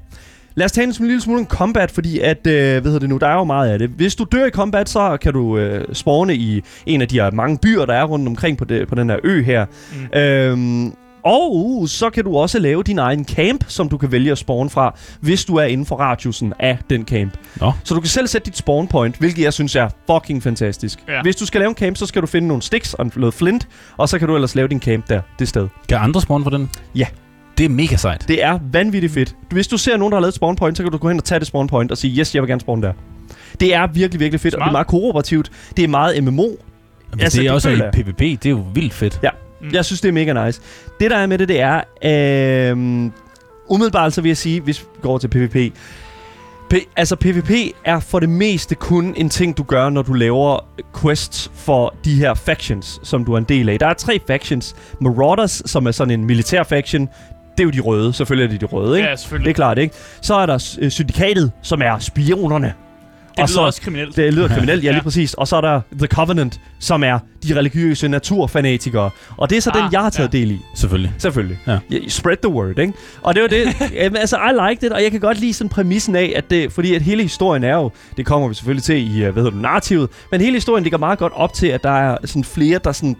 Speaker 1: Lad os tale en lille smule om combat, fordi at, øh, hvad hedder det nu, der er jo meget af det. Hvis du dør i combat, så kan du øh, spawne i en af de her mange byer, der er rundt omkring på, det, på den her ø her.
Speaker 2: Mm.
Speaker 1: Øhm, og så kan du også lave din egen camp, som du kan vælge at spawne fra, hvis du er inden for radiusen af den camp.
Speaker 3: Nå.
Speaker 1: Så du kan selv sætte dit spawn point, hvilket jeg synes er fucking fantastisk.
Speaker 2: Ja.
Speaker 1: Hvis du skal lave en camp, så skal du finde nogle sticks og noget flint, og så kan du ellers lave din camp der, det sted.
Speaker 3: Kan andre spawn for den?
Speaker 1: Ja.
Speaker 3: Det er mega sejt.
Speaker 1: Det er vanvittigt fedt. Hvis du ser nogen, der har lavet et spawn point, så kan du gå hen og tage det spawn point og sige, yes, jeg vil gerne spawn der. Det er virkelig, virkelig fedt, og det
Speaker 2: Smart.
Speaker 1: er meget kooperativt. Det er meget MMO. Altså,
Speaker 3: det
Speaker 1: det
Speaker 3: er også
Speaker 1: føler
Speaker 3: i PvP, det er jo vildt fedt.
Speaker 2: Mm.
Speaker 1: Jeg synes, det er mega nice. Det, der er med det, det er... Øh, umiddelbart så vil jeg sige, hvis vi går til PvP. P- altså, PvP er for det meste kun en ting, du gør, når du laver quests for de her factions, som du er en del af. Der er tre factions. Marauders, som er sådan en militær faction. Det er jo de røde. Selvfølgelig er det de røde, ikke?
Speaker 2: Ja,
Speaker 1: Det
Speaker 2: selvfølgelig.
Speaker 1: er klart, ikke? Så er der øh, syndikatet, som er spionerne.
Speaker 2: Det
Speaker 1: Og
Speaker 2: lyder
Speaker 1: så-
Speaker 2: også kriminelt.
Speaker 1: Det lyder kriminelt, ja, (laughs) lige
Speaker 2: Ja.
Speaker 1: præcis. Og så er der The Covenant, som er de religiøse naturfanatikere. Og det er så ah, den, jeg har taget
Speaker 2: ja.
Speaker 1: del i.
Speaker 3: Selvfølgelig.
Speaker 1: Selvfølgelig.
Speaker 3: Ja.
Speaker 1: Yeah, spread the word, ikke? Og det var det. (laughs) Jamen, altså, I liked it, og jeg kan godt lide sådan præmissen af, at det, fordi at hele historien er jo, det kommer vi selvfølgelig til i, øh, hvad hedder det, narrativet, men hele historien ligger meget godt op til, at der er sådan flere, der sådan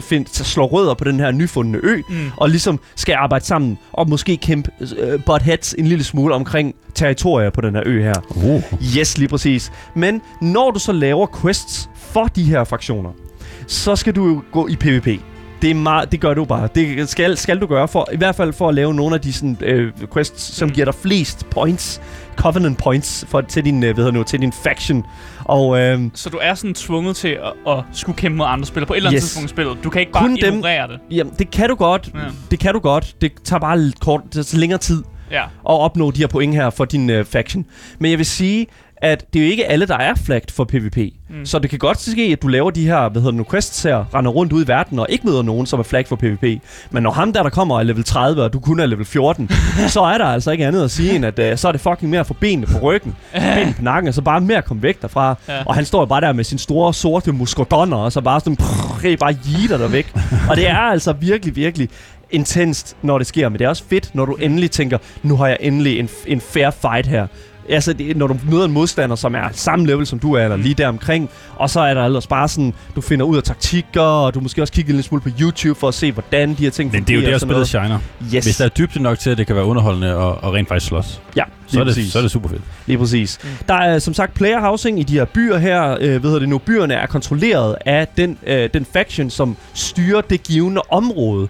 Speaker 1: find, slår rødder på den her nyfundne ø,
Speaker 2: Mm.
Speaker 1: og ligesom skal arbejde sammen, og måske kæmpe øh, butt heads en lille smule omkring territorier på den her ø her.
Speaker 3: Oh.
Speaker 1: Yes, lige præcis. Men når du så laver quests for de her fraktioner, så skal du jo gå i PvP. Det, er meget, det gør du bare. Det skal, skal du gøre, for, i hvert fald for at lave nogle af de sådan, øh, quests, som
Speaker 2: Mm.
Speaker 1: giver dig flest points, covenant points, for, til, din, øh, det nu, til din faction. Og øh,
Speaker 2: Så du er sådan tvunget til at, at skulle kæmpe mod andre spillere på et eller andet
Speaker 1: Yes.
Speaker 2: tidspunkt i spillet. Du kan ikke bare
Speaker 1: Kun dem-
Speaker 2: ignorere det.
Speaker 1: jamen, det kan du godt.
Speaker 2: Ja.
Speaker 1: Det kan du godt. Det tager bare lidt kort, det tager længere tid.
Speaker 2: Ja.
Speaker 1: at opnå de her point her for din øh, faction. Men jeg vil sige, at det er jo ikke alle, der er flagged for PvP. Mm. Så det kan godt ske, at du laver de her, hvad hedder det nu, quests her, render rundt ud i verden og ikke møder nogen, som er flagged for PvP. Men når ham der, der kommer er level 30, og du kun er level 14, (laughs) så er der altså ikke andet at sige, end at øh, så er det fucking mere at få benene på ryggen, benene på nakken, og så bare mere at komme væk derfra.
Speaker 2: Ja.
Speaker 1: Og han står jo bare der med sin store sorte muskodonner, og så bare sådan, prrr, bare jitter der væk. og det er altså virkelig, virkelig intenst, når det sker, men det er også fedt, når du endelig tænker, nu har jeg endelig en, en fair fight her. Altså, det, når du møder en modstander, som er samme level som du er, eller lige der omkring, og så er der ellers bare sådan, du finder ud af taktikker, og du måske også kigger en lille smule på YouTube for at se, hvordan de her ting
Speaker 3: Men det er jo
Speaker 1: fungerer
Speaker 3: der, spillet shiner.
Speaker 1: Yes.
Speaker 3: Hvis der er dybde nok til, at det kan være underholdende og, og rent faktisk slås,
Speaker 1: Ja,
Speaker 3: så er, det,
Speaker 1: præcis.
Speaker 3: så er det super fedt.
Speaker 1: Lige præcis.
Speaker 2: Mm.
Speaker 1: Mm. Der er som sagt player housing i de her byer her. Øh, hvad hedder det nu? Byerne er kontrolleret af den, øh, den faction, som styrer det givende område.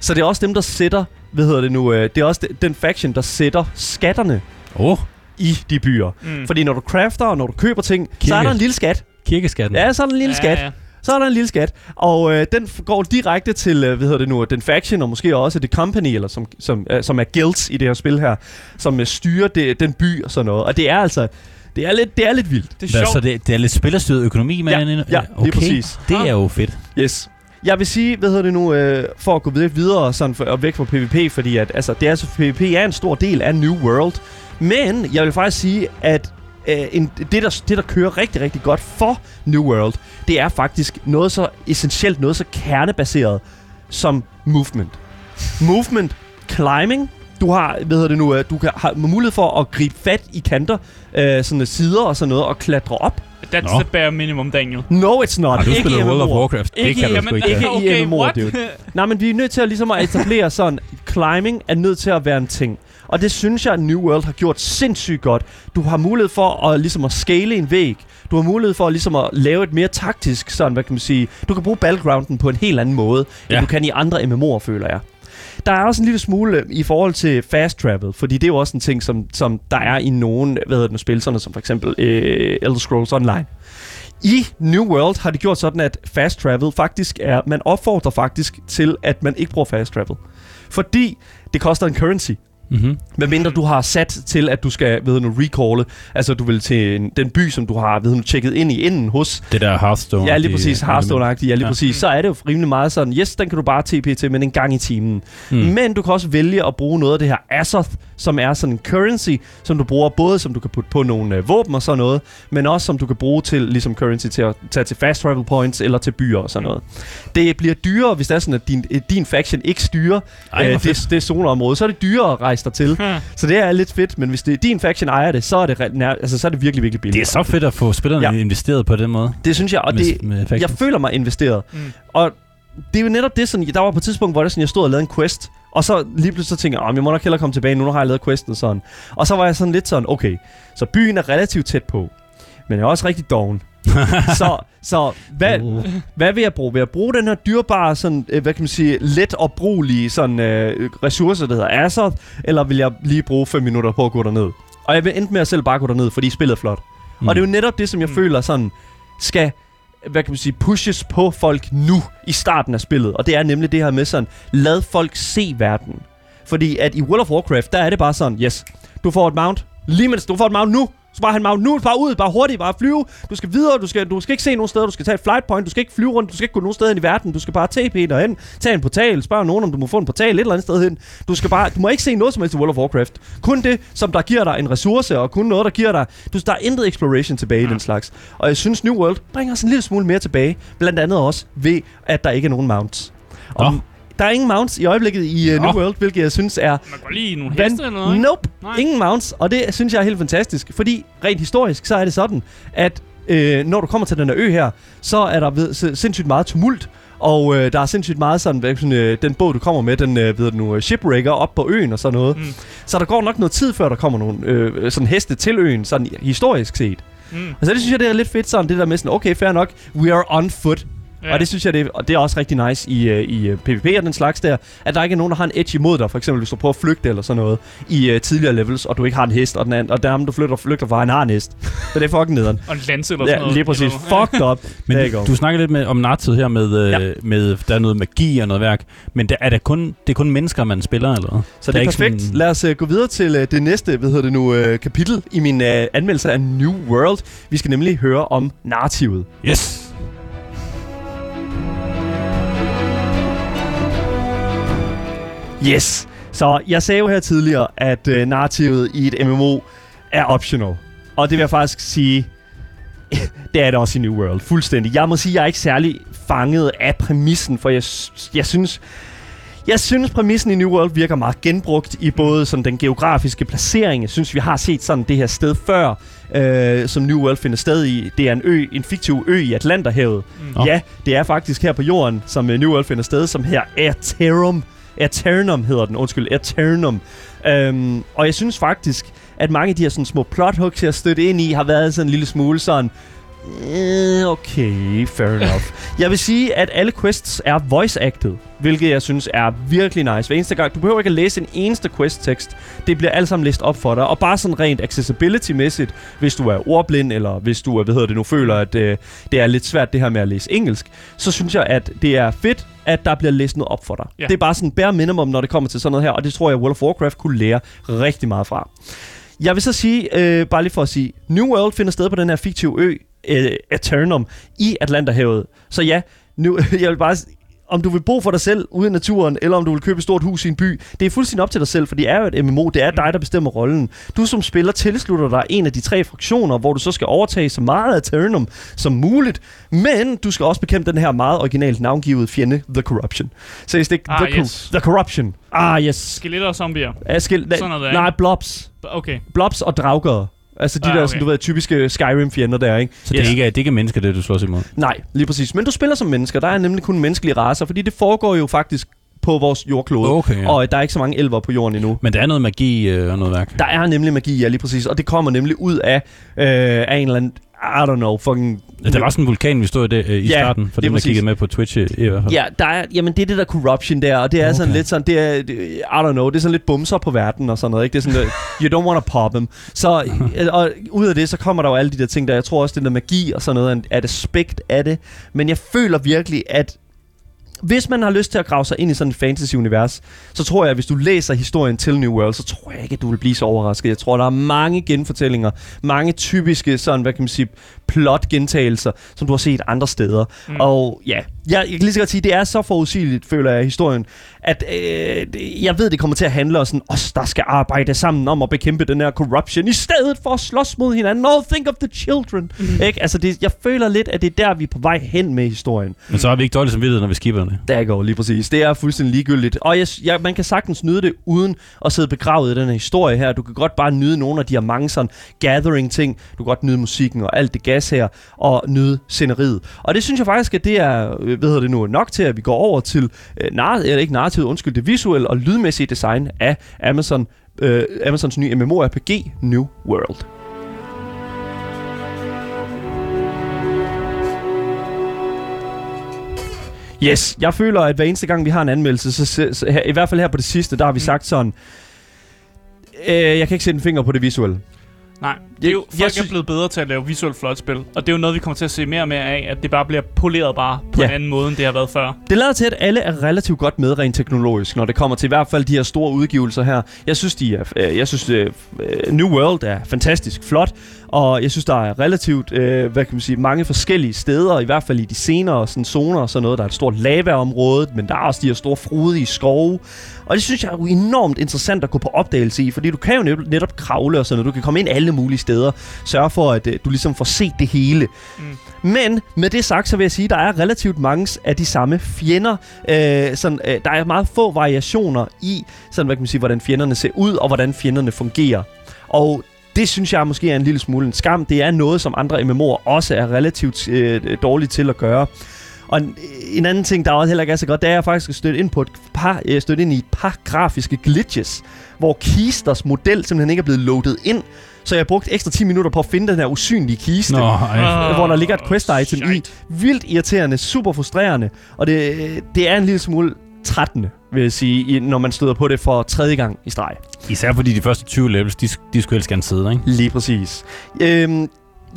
Speaker 1: Så det er også dem, der sætter, hvad hedder det nu? Øh, det er også de- den faction, der sætter skatterne
Speaker 3: Åh, oh,
Speaker 1: i de byer. Mm. Fordi når du crafter, og når du køber ting, så
Speaker 3: Kirke.
Speaker 1: er der en lille skat.
Speaker 3: kirkeskatten.
Speaker 1: Ja, så er der en lille
Speaker 2: ja,
Speaker 1: skat.
Speaker 2: Ja.
Speaker 1: Så er der en lille skat, og øh, den går direkte til, øh, hvad hedder det nu, den faction, og måske også det company, eller som, som, øh, som er guilds i det her spil her, som øh, styrer det, den by og sådan noget. Og det er altså, det er lidt, det er lidt vildt.
Speaker 2: Det er sjovt.
Speaker 3: så det, det er lidt spillerstyret økonomi med
Speaker 1: Ja, ja, lige præcis.
Speaker 3: Det er jo fedt.
Speaker 1: Yes. Jeg vil sige, hvad hedder det nu, øh, for at gå videre, videre sådan for, og væk fra PvP, fordi at, altså, det er altså, PvP er en stor del af New World. Men jeg vil faktisk sige, at øh, en, det, der, det, der kører rigtig, rigtig godt for New World, det er faktisk noget så essentielt, noget så kernebaseret som movement. Movement, climbing, du har, hvad hedder det nu, øh, du kan, har mulighed for at gribe fat i kanter, øh, sådan sider og sådan noget, og klatre op.
Speaker 2: That's
Speaker 3: Nå.
Speaker 2: the bare minimum, Daniel.
Speaker 1: No, it's not.
Speaker 3: Har du
Speaker 1: Ikke
Speaker 3: spillet
Speaker 1: i
Speaker 3: World of. Warcraft? Det
Speaker 1: Ikke
Speaker 3: kan
Speaker 1: i-
Speaker 3: du ikke.
Speaker 1: ikke i
Speaker 2: okay,
Speaker 1: MMO'er, dude. Nej, men vi er nødt til at, ligesom at etablere sådan, climbing er nødt til at være en ting. Og det synes jeg, at New World har gjort sindssygt godt. Du har mulighed for at, ligesom at scale en væg. Du har mulighed for ligesom at lave et mere taktisk, sådan, hvad kan man sige. Du kan bruge battlegrounden på en helt anden måde. Ja. end du kan i andre MMO'er, føler jeg. Der er også en lille smule øh, i forhold til fast travel, fordi det er jo også en ting, som, som der er i nogle hvad hedder det, spil, sådan som for eksempel øh, Elder Scrolls Online. I New World har det gjort sådan, at fast travel faktisk er, man opfordrer faktisk til, at man ikke bruger fast travel. Fordi det koster en currency.
Speaker 3: Mm-hmm.
Speaker 1: Medmindre du har sat til, at du skal, ved nu, recalle, altså du vil til en, den by, som du har, ved nu, tjekket ind i inden hos,
Speaker 3: Det der Hearthstone.
Speaker 1: Ja, lige præcis. Hearthstone-agtigt. Ja, lige
Speaker 3: ja.
Speaker 1: præcis. Så er det jo rimelig meget sådan, yes, den kan du bare TP til, men en gang i timen. Mm. Men du kan også vælge at bruge noget af det her Azoth, som er sådan en currency, som du bruger både, som du kan putte på nogle øh, våben og sådan noget, men også som du kan bruge til, ligesom currency til at tage til fast travel points eller til byer og sådan noget. Det bliver dyrere, hvis det er sådan, at din, øh, din faction ikke styrer
Speaker 3: Ej,
Speaker 1: øh, det, det zoneområde. Så er det dyrere at rejse dig til.
Speaker 2: Hmm.
Speaker 1: Så det er lidt fedt, men hvis det, din faction ejer det, så er det, nær, altså, så er det virkelig, virkelig
Speaker 3: Det
Speaker 1: billigt.
Speaker 3: er så fedt at få spillerne
Speaker 1: Ja.
Speaker 3: investeret på den måde.
Speaker 1: Det synes jeg, og
Speaker 3: med,
Speaker 1: det,
Speaker 3: med
Speaker 1: jeg føler mig investeret.
Speaker 2: Mm.
Speaker 1: Og det er jo netop det, sådan, der var på et tidspunkt, hvor det sådan, jeg stod og lavede en quest, og så lige pludselig så tænkte jeg, "Åh, jeg må nok hellere komme tilbage, nu har jeg lavet questen sådan. Og så var jeg sådan lidt sådan, okay, så byen er relativt tæt på, men jeg er også rigtig doven. (laughs) så, så hvad,
Speaker 3: Uh.
Speaker 1: hvad vil jeg bruge? Vil jeg bruge den her dyrbare, sådan, øh, hvad kan man sige, let opbrugelige sådan, øh, ressourcer, der hedder Azoth, eller vil jeg lige bruge 5 minutter på at gå derned? Og jeg vil endte med at selv bare gå derned, fordi spillet er flot. Mm. Og det er jo netop det, som jeg
Speaker 2: Mm.
Speaker 1: mm. føler sådan, skal hvad kan man sige, pushes på folk nu i starten af spillet. Og det er nemlig det her med sådan, lad folk se verden. Fordi at i World of Warcraft, der er det bare sådan, yes, du får et mount, lige mens du får et mount nu, skal bare have en mount nu, bare ud, bare hurtigt, bare flyve. Du skal videre, du skal, du skal ikke se nogen steder, du skal tage et flight point, du skal ikke flyve rundt, du skal ikke gå nogen steder i verden, du skal bare TP derhen, tage en portal, spørg nogen, om du må få en portal et eller andet sted hen. Du skal bare, du må ikke se noget som helst i World of Warcraft. Kun det, som der giver dig en ressource, og kun noget, der giver dig, du, der er intet exploration tilbage i den slags. Og jeg synes, New World bringer os en lille smule mere tilbage, blandt andet også ved, at der ikke er nogen mounts. Og. Der er ingen mounts i øjeblikket i uh, New. World, hvilket jeg synes er
Speaker 2: Man går lige nogle heste eller noget, ikke?
Speaker 1: Nope.
Speaker 2: Nej.
Speaker 1: Ingen mounts, og det synes jeg er helt fantastisk, fordi rent historisk, så er det sådan, at øh, når du kommer til den her ø her, så er der ved, sindssygt meget tumult, og øh, der er sindssygt meget sådan, hvad, sådan øh, den båd, du kommer med, den øh, ved du nu, øh, shipwrecker op på øen og sådan noget.
Speaker 2: Mm.
Speaker 1: Så der går nok noget tid, før der kommer nogle øh, sådan heste til øen, sådan historisk set.
Speaker 2: Mm.
Speaker 1: Altså det synes jeg, det er lidt fedt sådan, det der med sådan, okay, fair nok, we are on foot. Ja. Og det synes jeg, det er, og det er også rigtig nice i, uh, i PvP og den slags der, at der ikke er nogen, der har en edge imod dig. For eksempel, hvis du prøver at flygte eller sådan noget i uh, tidligere levels, og du ikke har en hest, og, den anden, og der ham, du flygter, flygter fra, han har en hest. Så det er fucking nederen.
Speaker 2: Og en lanse eller sådan
Speaker 1: Ja,
Speaker 2: noget.
Speaker 1: lige præcis.
Speaker 2: eller.
Speaker 1: Fucked up. (laughs)
Speaker 3: Men
Speaker 1: go.
Speaker 3: du snakker lidt med, om nartid her med, øh,
Speaker 1: Ja.
Speaker 3: med, der er noget magi og noget værk. Men der, er det kun, det er kun mennesker, man spiller, eller hvad?
Speaker 1: Så
Speaker 3: Der
Speaker 1: det er
Speaker 3: ikke
Speaker 1: perfekt.
Speaker 3: sådan-
Speaker 1: Lad os uh, gå videre til uh, det næste, hvad hedder det nu, uh, kapitel i min uh, anmeldelse af New World. Vi skal nemlig høre om narrativet.
Speaker 3: Yes!
Speaker 1: Yes. Så jeg sagde jo her tidligere, at øh, narrativet i et MMO er optional. Og det vil jeg faktisk sige, (laughs) det er det også i New World. Fuldstændig. Jeg må sige, jeg er ikke særlig fanget af præmissen, for jeg, jeg synes... Jeg synes, præmissen i New World virker meget genbrugt i både sådan den geografiske placering. Jeg synes, vi har set sådan det her sted før, øh, som New World finder sted i. Det er en ø, en fiktiv ø i Atlanterhavet.
Speaker 2: Mm.
Speaker 1: Ja, det er faktisk her på jorden, som uh, New World finder sted, som her Aetherum. Aeternum hedder den, undskyld, Aeternum. Øhm, og jeg synes faktisk, at mange af de her sådan, små plot hooks, jeg har stødt ind i, har været sådan en lille smule sådan... Eh, okay, fair enough. jeg vil sige, at alle quests er voice-acted, hvilket jeg synes er virkelig nice. Hver eneste gang, du behøver ikke at læse en eneste quest-tekst. Det bliver alt sammen læst op for dig. Og bare sådan rent accessibility-mæssigt, hvis du er ordblind, eller hvis du er, hvad hedder det nu, føler, at øh, det er lidt svært det her med at læse engelsk, så synes jeg, at det er fedt, at der bliver læst noget op for dig.
Speaker 2: Ja.
Speaker 1: Det er bare sådan bare minimum, når det kommer til sådan noget her, og det tror jeg, World of Warcraft kunne lære rigtig meget fra. Jeg vil så sige, øh, bare lige for at sige, New World finder sted på den her fiktive ø, øh, Eternum, i Atlanterhavet. Så ja, nu, (laughs) jeg vil bare om du vil bo for dig selv ude i naturen, eller om du vil købe et stort hus i en by, det er fuldstændig op til dig selv, for det er jo et MMO, det er dig, der bestemmer rollen. Du som spiller tilslutter dig en af de tre fraktioner, hvor du så skal overtage så meget af Eternum som muligt, men du skal også bekæmpe den her meget originalt navngivede fjende, The Corruption. Så det ikke
Speaker 2: Ah,
Speaker 1: the,
Speaker 2: yes.
Speaker 1: the Corruption. Ah, yes.
Speaker 2: Skeletter og zombier.
Speaker 1: Askil,
Speaker 2: Sådan noget
Speaker 1: nej, blobs.
Speaker 2: Okay.
Speaker 1: Blobs og draugere. Altså de
Speaker 2: Ah,
Speaker 1: der,
Speaker 2: okay.
Speaker 1: sådan, du ved, typiske Skyrim-fjender der, ikke?
Speaker 3: Så det, er ikke, det er ikke mennesker, det du slås imod?
Speaker 1: Nej, lige præcis. Men du spiller som mennesker. Der er nemlig kun menneskelige raser, fordi det foregår jo faktisk på vores jordklode.
Speaker 3: Okay, ja.
Speaker 1: Og øh, der er ikke så mange elver på jorden endnu.
Speaker 3: Men der er noget magi øh, og noget værk.
Speaker 1: Der er nemlig magi, ja, lige præcis. Og det kommer nemlig ud af, øh, af en eller anden, I don't know, fucking...
Speaker 3: Der var sådan en vulkan, vi stod i, det, øh, i
Speaker 1: Ja,
Speaker 3: starten, for dem, der kiggede med på Twitch øh, i hvert fald.
Speaker 1: Ja, der er, jamen det er det der corruption der, og det er okay. sådan lidt sådan, det er, I don't know, det er sådan lidt bumser på verden og sådan noget, ikke? Det er sådan, (laughs) you don't want to pop them. Så, øh, og ud af det, så kommer der jo alle de der ting der, jeg tror også, det der magi og sådan noget, er er et aspekt af det, men jeg føler virkelig, at hvis man har lyst til at grave sig ind i sådan et fantasy-univers, så tror jeg, at hvis du læser historien til New World, så tror jeg ikke, at du vil blive så overrasket. Jeg tror, der er mange genfortællinger, mange typiske sådan, hvad kan man sige, plot-gentagelser, som du har set andre steder. Mm. Og ja, jeg, jeg kan lige så godt sige, det er så forudsigeligt, føler jeg, historien, at øh, jeg ved, det kommer til at handle om sådan, os, der skal arbejde sammen om at bekæmpe den her corruption, i stedet for at slås mod hinanden. Oh, think of the children. Mm. Ikke? Altså, det, jeg føler lidt, at det er der, vi er på vej hen med historien.
Speaker 3: Men så har vi ikke dårligt som når vi skipper det.
Speaker 1: Der går lige præcis. Det er fuldstændig ligegyldigt. Og jeg, jeg, man kan sagtens nyde det, uden at sidde begravet i den her historie her. Du kan godt bare nyde nogle af de her mange sådan gathering-ting. Du kan godt nyde musikken og alt det gas her, og nyde sceneriet. Og det synes jeg faktisk, at det er øh, hvad hedder det nu, nok til, at vi går over til, øh, nar- eller ikke narrativet, undskyld, det visuelle og lydmæssige design af Amazon, øh, Amazons nye MMORPG New World. Yes, jeg føler, at hver eneste gang, vi har en anmeldelse, så, så, så her, i hvert fald her på det sidste, der har vi sagt sådan, øh, jeg kan ikke sætte en finger på det visuelle.
Speaker 2: Nej, det er jo, folk
Speaker 1: jeg
Speaker 2: er
Speaker 1: synes-
Speaker 2: blevet bedre til at lave visuelt flot spil, og det er jo noget, vi kommer til at se mere og mere af, at det bare bliver poleret bare på
Speaker 1: Ja.
Speaker 2: en anden måde, end det har været før.
Speaker 1: Det lader til, at alle er relativt godt med rent teknologisk, når det kommer til i hvert fald de her store udgivelser her. Jeg synes, de er, øh, jeg synes øh, øh, New World er fantastisk flot, Og jeg synes, der er relativt, øh, hvad kan man sige, mange forskellige steder, i hvert fald i de senere sådan, zoner og sådan noget. Der er et stort lavaområde, men der er også de her store frodige skove. Og det synes jeg er jo enormt interessant at gå på opdagelse i, fordi du kan jo netop, netop kravle og sådan noget. Du kan komme ind alle mulige steder. Sørge for, at øh, du ligesom får set det hele. Mm. Men med det sagt, så vil jeg sige, at der er relativt mange af de samme fjender. Øh, sådan, øh, der er meget få variationer i, sådan, hvad kan man sige, hvordan fjenderne ser ud, og hvordan fjenderne fungerer. Og det synes jeg måske er en lille smule en skam. Det er noget, som andre MMO'er også er relativt øh, dårlige til at gøre. Og en, en anden ting, der også heller ikke er så godt, det er, at jeg faktisk støtte ind på et par, øh, støtte ind i et par grafiske glitches, hvor Kisters model simpelthen ikke er blevet loadet ind. Så jeg har brugt ekstra 10 minutter på at finde den her usynlige kiste,
Speaker 3: Nå, ej.
Speaker 1: øh, hvor der ligger et quest item i. Vildt irriterende, super frustrerende, og det, det er en lille smule trættende, vil jeg sige, når man støder på det for tredje gang i streg.
Speaker 3: Især fordi de første 20 levels, de, de skulle helst gerne sidde, ikke?
Speaker 1: Lige præcis. Øhm,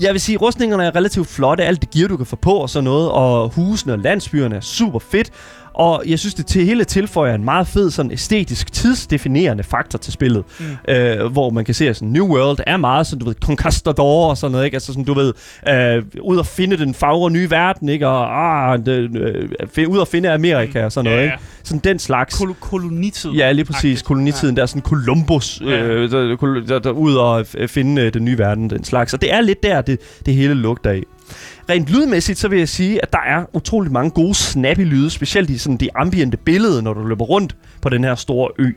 Speaker 1: jeg vil sige, at rustningerne er relativt flotte. Alt det gear, du kan få på og sådan noget. Og husene og landsbyerne er super fedt. Og jeg synes, det til hele tilføjer en meget fed, sådan æstetisk, tidsdefinerende faktor til spillet. Mm. Øh, hvor man kan se, at sådan, New World er meget sådan, du ved, conquistador og sådan noget, ikke? Altså sådan, du ved, øh, ud at finde den fagre nye verden, ikke? Og ah, det, øh, fi- ud at finde Amerika og sådan noget,
Speaker 2: Ja,
Speaker 1: ikke? Sådan den slags.
Speaker 2: Kol- kolonitid.
Speaker 1: Ja, lige præcis. Kolonitiden, der er sådan Columbus,
Speaker 2: Ja.
Speaker 1: øh, der, der, der, der ud og f- finde øh, den nye verden, den slags. Og det er lidt der, det, det hele lugter af. Rent lydmæssigt, så vil jeg sige, at der er utrolig mange gode snappy lyde, specielt i sådan det ambiente billede, når du løber rundt på den her store ø.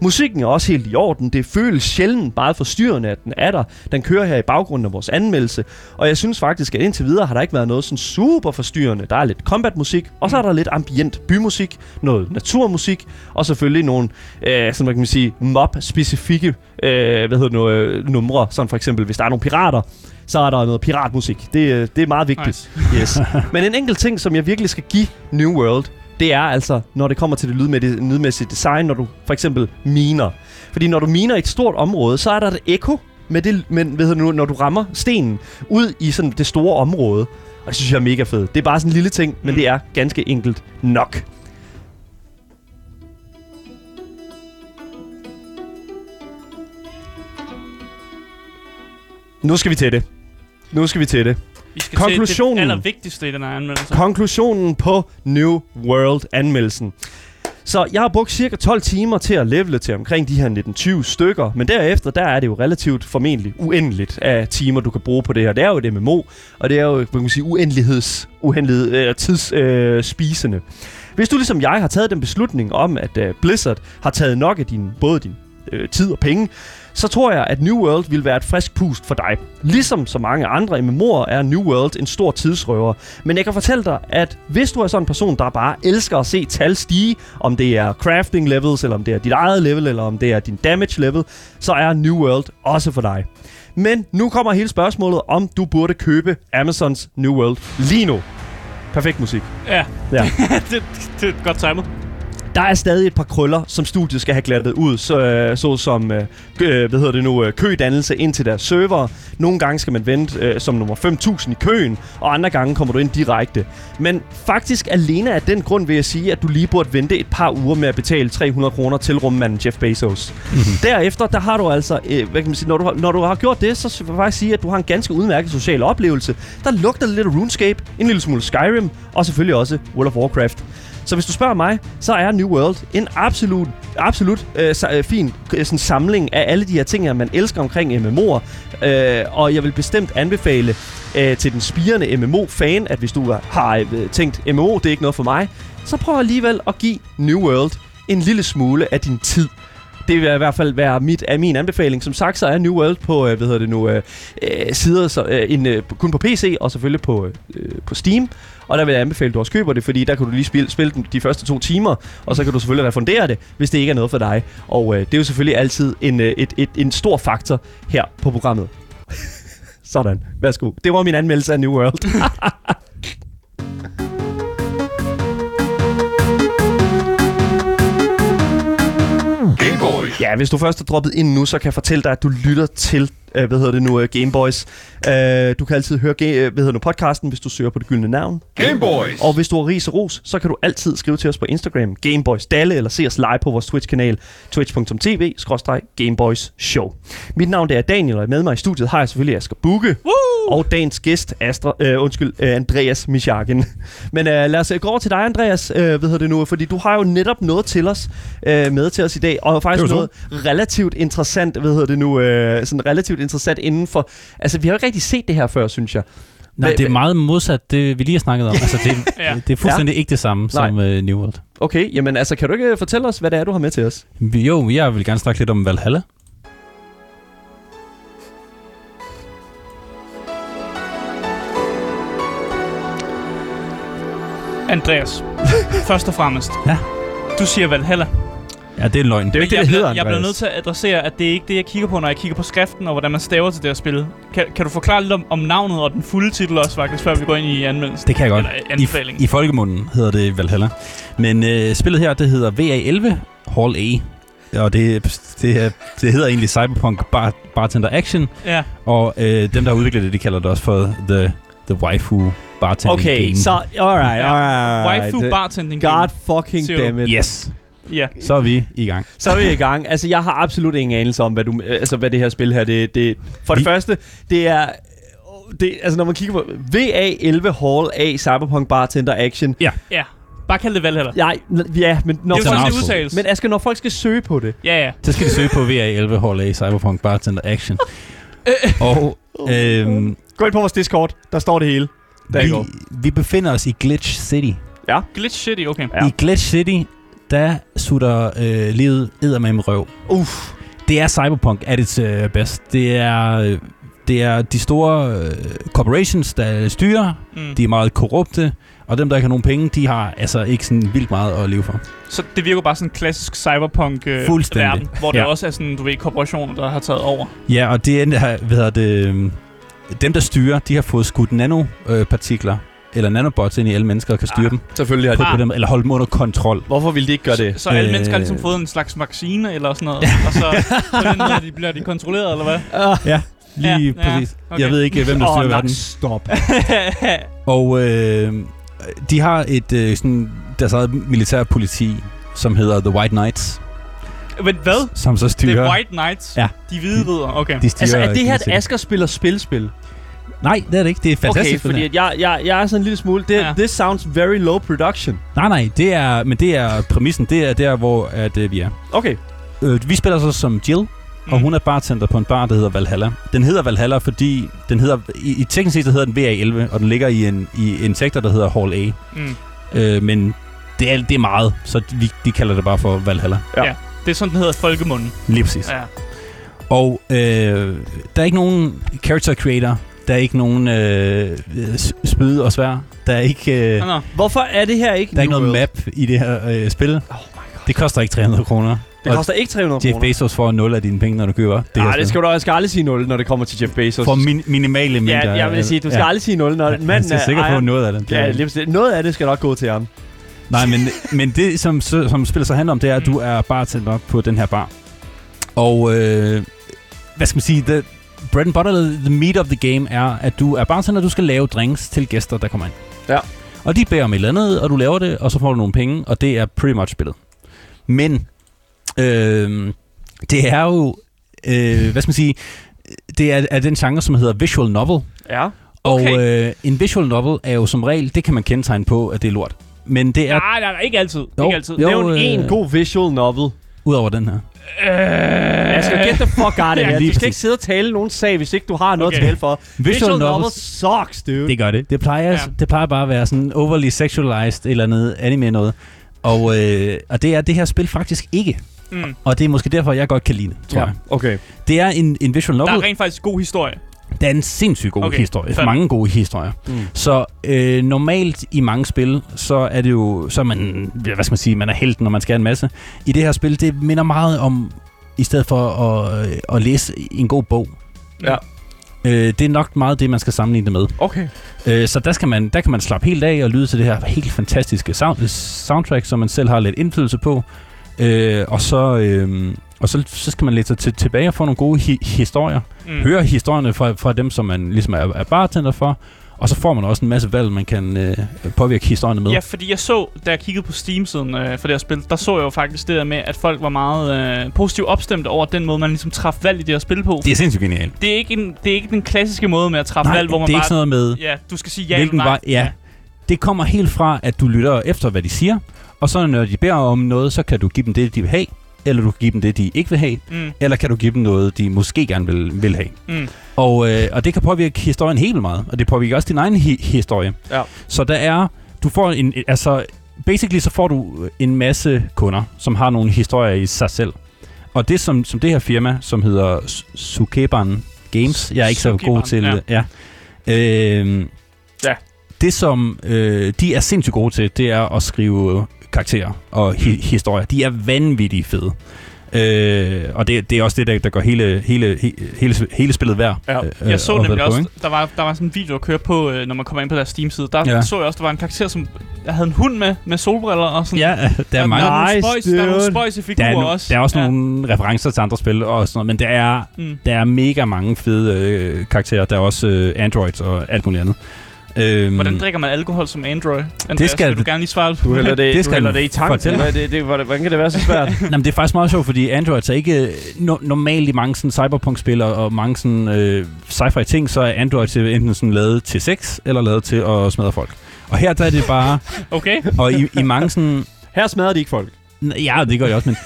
Speaker 1: Musikken er også helt i orden. Det føles sjældent meget forstyrrende, at den er der. Den kører her i baggrunden af vores anmeldelse. Og jeg synes faktisk, at indtil videre har der ikke været noget sådan super forstyrrende. Der er lidt combat-musik, og så er der lidt ambient bymusik, noget naturmusik, og selvfølgelig nogle, øh, sådan man kan sige, mob-specifikke øh, hvad hedder det nu, øh, numre. som for eksempel, hvis der er nogle pirater, så er der noget piratmusik. Det, øh, det er meget vigtigt.
Speaker 2: Nice.
Speaker 1: Yes. (laughs) Men en enkelt ting, som jeg virkelig skal give New World, det er altså, når det kommer til det lydmæ- lydmæssige design, når du for eksempel miner. Fordi når du miner et stort område, så er der et ekko med det, men hvad hedder nu, når du rammer stenen ud i sådan det store område. Og det synes jeg er mega fedt. Det er bare sådan en lille ting, men det er ganske enkelt nok. Nu skal vi til det. Nu skal vi til det.
Speaker 2: Vi skal
Speaker 1: Konklusionen.
Speaker 2: til det allervigtigste i den her anmeldelse.
Speaker 1: Konklusionen på New World-anmeldelsen. Så jeg har brugt cirka 12 timer til at levele til omkring de her 19-20 stykker, men derefter, der er det jo relativt formentlig uendeligt af timer, du kan bruge på det her. Det er jo et MMO, og det er jo, hvad kan man sige, uendeligheds, uendelighed, øh, tidsspisende. Øh. Hvis du ligesom jeg har taget den beslutning om, at øh, Blizzard har taget nok af din, både din øh, tid og penge, så tror jeg, at New World vil være et frisk pust for dig. Ligesom så mange andre MMO'er er New World en stor tidsrøver. Men jeg kan fortælle dig, at hvis du er sådan en person, der bare elsker at se tal stige, om det er crafting levels, eller om det er dit eget level, eller om det er din damage level, så er New World også for dig. Men nu kommer hele spørgsmålet, om du burde købe Amazons New World lige nu. Perfekt musik.
Speaker 2: Ja,
Speaker 1: Ja. (laughs)
Speaker 2: det, det er godt timet.
Speaker 1: Der er stadig et par krøller, som studiet skal have glattet ud, så, øh, så som øh, øh, hvad hedder det nu, øh, kødannelse ind til deres server. Nogle gange skal man vente øh, som nummer 5.000 i køen, og andre gange kommer du ind direkte. Men faktisk alene af den grund vil jeg sige, at du lige burde vente et par uger med at betale 300 kroner til rummanden Jeff Bezos. Derefter, der har du altså, øh, hvad kan man sige, når du, når du har gjort det, så vil jeg faktisk sige, at du har en ganske udmærket social oplevelse. Der lugter lidt af RuneScape, en lille smule Skyrim, og selvfølgelig også World of Warcraft. Så hvis du spørger mig, så er New World en absolut, absolut øh, øh, fin øh, sådan samling af alle de her ting, her, man elsker omkring MMO'er. Øh, og jeg vil bestemt anbefale øh, til den spirende MMO-fan, at hvis du har øh, tænkt, MMO det er ikke noget for mig, så prøv alligevel at give New World en lille smule af din tid. Det vil i hvert fald være mit, af min anbefaling. Som sagt, så er New World på, øh, hvad hedder det nu, øh, øh sider, så, øh, en, øh, kun på PC og selvfølgelig på, øh, øh på Steam. Og der vil jeg anbefale, at du også køber det, fordi der kan du lige spille, spille den de første to timer, og så kan du selvfølgelig refundere det, hvis det ikke er noget for dig. Og øh, det er jo selvfølgelig altid en, øh, et, et, en stor faktor her på programmet. (laughs) Sådan. Værsgo. Det var min anmeldelse af New World. (laughs) Ja, hvis du først er droppet ind nu, så kan jeg fortælle dig, at du lytter til øh, hvad hedder det nu, øh, Gameboys. Øh, du kan altid høre øh, hvad hedder nu, podcasten, hvis du søger på det gyldne navn.
Speaker 4: Gameboys!
Speaker 1: Og hvis du har ris og ros, så kan du altid skrive til os på Instagram, Gameboys Dalle, eller se os live på vores Twitch-kanal, twitch.tv, Gameboys Show. Mit navn det er Daniel, og med mig i studiet har jeg selvfølgelig Asger Bukke,
Speaker 2: Woo!
Speaker 1: og dagens gæst, Astra, øh, undskyld, øh, Andreas Mishagen. (laughs) Men øh, lad os øh, gå over til dig, Andreas, øh, hvad hedder det nu, fordi du har jo netop noget til os, øh, med til os i dag, og faktisk noget relativt interessant, hvad hedder det nu, øh, sådan relativt interessant inden for, altså vi har jo ikke rigtig set det her før, synes jeg.
Speaker 3: Nej, det er meget modsat, det vi lige har snakket om. altså, det, (laughs)
Speaker 2: Ja.
Speaker 3: det er fuldstændig ja. ikke det samme som uh, New World.
Speaker 1: Okay, jamen altså, kan du ikke øh, fortælle os, hvad det er, du har med til os?
Speaker 3: Jo, jeg vil gerne snakke lidt om Valhalla.
Speaker 2: Andreas, (laughs) først og fremmest.
Speaker 3: Ja.
Speaker 2: Du siger Valhalla.
Speaker 3: Ja, det er en løgn.
Speaker 1: Det er jo ikke
Speaker 2: jeg
Speaker 1: det, det
Speaker 2: bliver,
Speaker 1: hedder,
Speaker 2: Jeg bliver
Speaker 1: Andreas.
Speaker 2: nødt til at adressere, at det er ikke det, jeg kigger på, når jeg kigger på skriften og hvordan man staver til det her spil. Kan, kan du forklare lidt om, om navnet og den fulde titel også, faktisk, før vi går ind i anmeldelsen?
Speaker 3: Det kan jeg godt.
Speaker 2: Eller
Speaker 3: I. I folkemunden hedder det Valhalla. Men øh, spillet her, det hedder VA11 Hall A. Og det, det, er, det hedder egentlig Cyberpunk Bar, Bartender Action.
Speaker 2: Ja.
Speaker 3: Og øh, dem, der har udviklet det, de kalder det også for The, the Waifu Bartending
Speaker 1: Okay,
Speaker 3: Game.
Speaker 1: så alright, alright.
Speaker 2: Waifu bartending.
Speaker 1: God fucking
Speaker 2: Siger du.
Speaker 1: damn it.
Speaker 3: Yes,
Speaker 2: Ja.
Speaker 3: så er vi i gang.
Speaker 1: Så er vi i gang. Altså, jeg har absolut ingen anelse om, hvad, du, altså, hvad det her spil her, det, det For det
Speaker 3: Vi-
Speaker 1: første, det er... Det, altså, når man kigger på VA11 Hall A Cyberpunk Bartender Action.
Speaker 2: Ja. Bare kald det Valhalla.
Speaker 1: Nej, ja, men når
Speaker 2: Det er
Speaker 3: mouthful.
Speaker 2: udtales.
Speaker 1: Men Asger, når folk skal søge på det,
Speaker 2: Ja, ja.
Speaker 3: Så skal de søge på VA11 Hall A Cyberpunk Bartender Action. (laughs) og øhm,
Speaker 1: gå ind på vores Discord, der står det hele. Der
Speaker 3: vi,
Speaker 1: går.
Speaker 3: vi befinder os i Glitch City.
Speaker 2: Glitch City, okay.
Speaker 1: Ja.
Speaker 3: Ja. I Glitch City, der sutter øh, livet eddermame røv.
Speaker 1: Uff.
Speaker 3: Det er Cyberpunk at its øh, bedst. Det er, øh, det er de store øh, corporations, der styrer.
Speaker 2: Mm.
Speaker 3: De er meget korrupte. Og dem, der ikke har nogen penge, de har altså ikke sådan vildt meget at leve for.
Speaker 2: Så det virker bare sådan en klassisk cyberpunk-verden, verden, hvor det
Speaker 3: Ja.
Speaker 2: også er sådan, du ved, korporationer, der har taget over.
Speaker 3: Ja, og det er, hvad hedder det, øh, dem, der styrer, de har fået skudt nanopartikler eller nanobots ind i alle mennesker og kan styre
Speaker 2: Ah.
Speaker 3: dem.
Speaker 1: Selvfølgelig har
Speaker 3: På,
Speaker 1: de.
Speaker 3: på dem, eller holde dem under kontrol.
Speaker 1: Hvorfor ville de ikke gøre det?
Speaker 2: Så, så alle
Speaker 3: Øh.
Speaker 2: mennesker har ligesom fået en slags vaccine eller sådan noget, (laughs) og så på den måde de bliver de kontrolleret, eller hvad?
Speaker 3: Ja, lige
Speaker 2: Ja, ja,
Speaker 3: præcis.
Speaker 2: okay.
Speaker 3: Jeg ved ikke, hvem der styrer
Speaker 1: nok
Speaker 3: verden.
Speaker 1: stop. (laughs)
Speaker 3: Og øh, de har et øh, sådan, deres eget militærpoliti, som hedder The White Knights,
Speaker 2: Men hvad?
Speaker 3: som så
Speaker 2: Det
Speaker 3: styrer...
Speaker 2: er White Knights?
Speaker 3: Ja.
Speaker 2: De hvide ridder, okay.
Speaker 3: De styrer
Speaker 1: Altså, er det her, at. Asger spiller spilspil?
Speaker 3: Nej, det er det ikke. Det er
Speaker 1: Okay,
Speaker 3: fantastisk.
Speaker 1: fordi at jeg, jeg, jeg er sådan en lille smule... Det,
Speaker 2: Ja.
Speaker 1: ja. This sounds very low production.
Speaker 3: Nej, nej, det er, men det er præmissen. Det er der, hvor at, øh, vi er.
Speaker 1: Okay.
Speaker 3: Øh, vi spiller så som Jill, mm. og hun er bartender på en bar, der hedder Valhalla. Den hedder Valhalla, fordi den hedder, i, i teknisk set hedder den VA11, og den ligger i en, i en sektor, der hedder Hall A.
Speaker 2: Mm.
Speaker 3: Øh, men det er, det er meget, så vi, de kalder det bare for Valhalla.
Speaker 2: Det er sådan, den hedder folkemunden.
Speaker 3: Lige præcis.
Speaker 2: Ja.
Speaker 3: Og øh, der er ikke nogen character creator. Der er ikke nogen øh, spyd og svær. Der er ikke, øh,
Speaker 2: Nå.
Speaker 1: Hvorfor er det her ikke
Speaker 3: der er ikke noget map i det her øh, spil.
Speaker 1: Oh my god.
Speaker 3: Det koster ikke 300 kroner.
Speaker 1: Det koster ikke 300
Speaker 3: Jeff
Speaker 1: kroner.
Speaker 3: Bezos får 0 af dine penge, når du køber det
Speaker 1: Nej, det skal du jeg skal aldrig sige 0, når det kommer til Jeff Bezos.
Speaker 3: For min, minimale mængder.
Speaker 1: ja, jeg vil sige, du skal
Speaker 3: ja.
Speaker 1: aldrig sige 0, når
Speaker 3: Ja,
Speaker 1: manden
Speaker 3: man skal
Speaker 1: er
Speaker 3: sikkert
Speaker 1: ejer-
Speaker 3: få noget af det.
Speaker 1: Ja, lige. Noget af det skal nok gå til ham.
Speaker 3: Nej, men, men det, som, som spillet så handler om, det er, at du er bartender på den her bar. Og øh, hvad skal man sige, the bread and butter, the meat of the game er, at du er bartender, du skal lave drinks til gæster, der kommer ind.
Speaker 1: Ja.
Speaker 3: Og de beder om et eller andet, og du laver det, og så får du nogle penge, og det er pretty much spillet. Men øh, det er jo, øh, hvad skal man sige, det er, er den genre, som hedder visual novel.
Speaker 1: Ja.
Speaker 3: Og
Speaker 2: Okay.
Speaker 3: øh, en visual novel er jo som regel, det kan man kendetegne på, at det er lort. Men det er,
Speaker 2: Nej, nej, nej, ikke altid.
Speaker 3: Jo,
Speaker 2: ikke altid.
Speaker 3: jo.
Speaker 1: Nævn
Speaker 3: øh,
Speaker 1: en god visual novel.
Speaker 3: ud over den her.
Speaker 2: Øh,
Speaker 1: skal get the fuck out of (laughs)
Speaker 2: Ja,
Speaker 1: here.
Speaker 3: lige
Speaker 1: Du skal ikke sidde og tale nogen sag, hvis ikke du har noget
Speaker 2: Okay.
Speaker 1: at tale for.
Speaker 3: Visual,
Speaker 1: Visual
Speaker 3: novels,
Speaker 1: sucks, dude.
Speaker 3: det gør det. Det plejer,
Speaker 2: Ja.
Speaker 3: ja. det plejer bare at være sådan overly sexualized eller noget anime noget. Og, øh, og det er det her spil faktisk ikke.
Speaker 2: Mm.
Speaker 3: Og det er måske derfor, jeg godt kan lide det, tror
Speaker 1: Ja,
Speaker 3: jeg.
Speaker 1: okay.
Speaker 3: Det er en, en visual
Speaker 2: Der
Speaker 3: novel.
Speaker 2: er rent faktisk god historie.
Speaker 3: Det er en sindssygt god
Speaker 2: Okay,
Speaker 3: historie.
Speaker 2: fair.
Speaker 3: Mange gode historier.
Speaker 1: Mm.
Speaker 3: Så øh, normalt i mange spil, så er det jo, så er man, hvad skal man sige, man er helten, når man skal en masse. I det her spil, det minder meget om, i stedet for at, øh, at læse en god bog.
Speaker 1: Ja.
Speaker 3: Øh, det er nok meget det, man skal sammenligne det med.
Speaker 1: Okay.
Speaker 3: Øh, så der, skal man, der kan man slappe helt af og lyde til det her helt fantastiske sound, soundtrack, som man selv har lidt indflydelse på. Øh, og så, øh, Og så, så skal man læse sig til, tilbage og få nogle gode hi- historier. Mm. Høre historierne fra, fra dem, som man ligesom er, er bartender for. Og så får man også en masse valg, man kan øh, påvirke historierne med.
Speaker 2: Ja, fordi jeg så, da jeg kiggede på Steam-siden øh, for det her spil, der så jeg jo faktisk det der med, at folk var meget øh, positivt opstemte over den måde, man ligesom træffede valg i det her spil på.
Speaker 3: Det er sindssygt genialt.
Speaker 2: Det er ikke, en, det er ikke den klassiske måde med at træffe
Speaker 3: Nej,
Speaker 2: valg, hvor man
Speaker 3: det er
Speaker 2: bare...
Speaker 3: ikke sådan noget med,
Speaker 2: Ja, du skal sige ja eller nej.
Speaker 3: vej... Ja. Det kommer helt fra, at du lytter efter, hvad de siger. Og så når de beder om noget, så kan du give dem det, de vil have. Eller du kan give dem det, de ikke vil have.
Speaker 2: Mm,
Speaker 3: Eller kan du give dem noget, de måske gerne vil, vil have.
Speaker 2: mm.
Speaker 3: Og, øh, og det kan påvirke historien helt meget, og det påvirker også din egen hi- historie.
Speaker 1: Ja.
Speaker 3: Så der er, du får en, altså, basically så får du en masse kunder, som har nogle historier i sig selv. Og det som, som det her firma, som hedder Sukeban Games, jeg er ikke så god til,
Speaker 2: ja.
Speaker 3: ja. Øh,
Speaker 1: Ja.
Speaker 3: Det som øh, de er sindssygt gode til, det er at skrive karakterer og hi- historier. De er vanvittigt fede. Øh, og det, det er også det, der, der gør hele, hele, he, hele, hele spillet værd.
Speaker 1: Ja.
Speaker 3: øh,
Speaker 2: Jeg så
Speaker 3: at
Speaker 2: nemlig
Speaker 3: på,
Speaker 2: også,
Speaker 3: ikke?
Speaker 2: der var, der var sådan en video, der kørte på, øh, når man kommer ind på deres Steam-side. Der
Speaker 3: Ja.
Speaker 2: så jeg også, der var en karakter, som der havde en hund med, med solbriller og sådan.
Speaker 3: Ja, der er mange.
Speaker 2: Der er nogle
Speaker 1: Nice,
Speaker 2: spøjs, der er nogle
Speaker 1: dude.
Speaker 2: spøjse
Speaker 3: Der
Speaker 2: figurer
Speaker 3: er, no,
Speaker 2: også.
Speaker 3: der er også
Speaker 2: ja.
Speaker 3: nogle referencer til andre spil og sådan noget, men der er,
Speaker 2: Mm.
Speaker 3: der er mega mange fede øh, karakterer. Der er også øh, androids og alt muligt andet. Øhm,
Speaker 2: Hvordan drikker man alkohol som Android? Andreas,
Speaker 3: skal-
Speaker 2: vil du gerne lige svare
Speaker 1: Du hælder det,
Speaker 3: Det
Speaker 1: det
Speaker 3: skal
Speaker 1: du hælder det i tanken.
Speaker 3: fortælle
Speaker 1: Hvad, det, det, hvordan, kan det være så svært? (laughs)
Speaker 3: Jamen, det er faktisk meget sjovt, fordi Androids er ikke no, normalt i mange sådan cyberpunk-spil og, og mange sådan øh, sci-fi ting, så er Androids enten sådan lavet til sex eller lavet til at smadre folk. Og her der er det bare, (laughs)
Speaker 2: Okay.
Speaker 3: og i, i mange sådan,
Speaker 1: Her smadrer de ikke folk.
Speaker 3: ja, det gør jeg også, men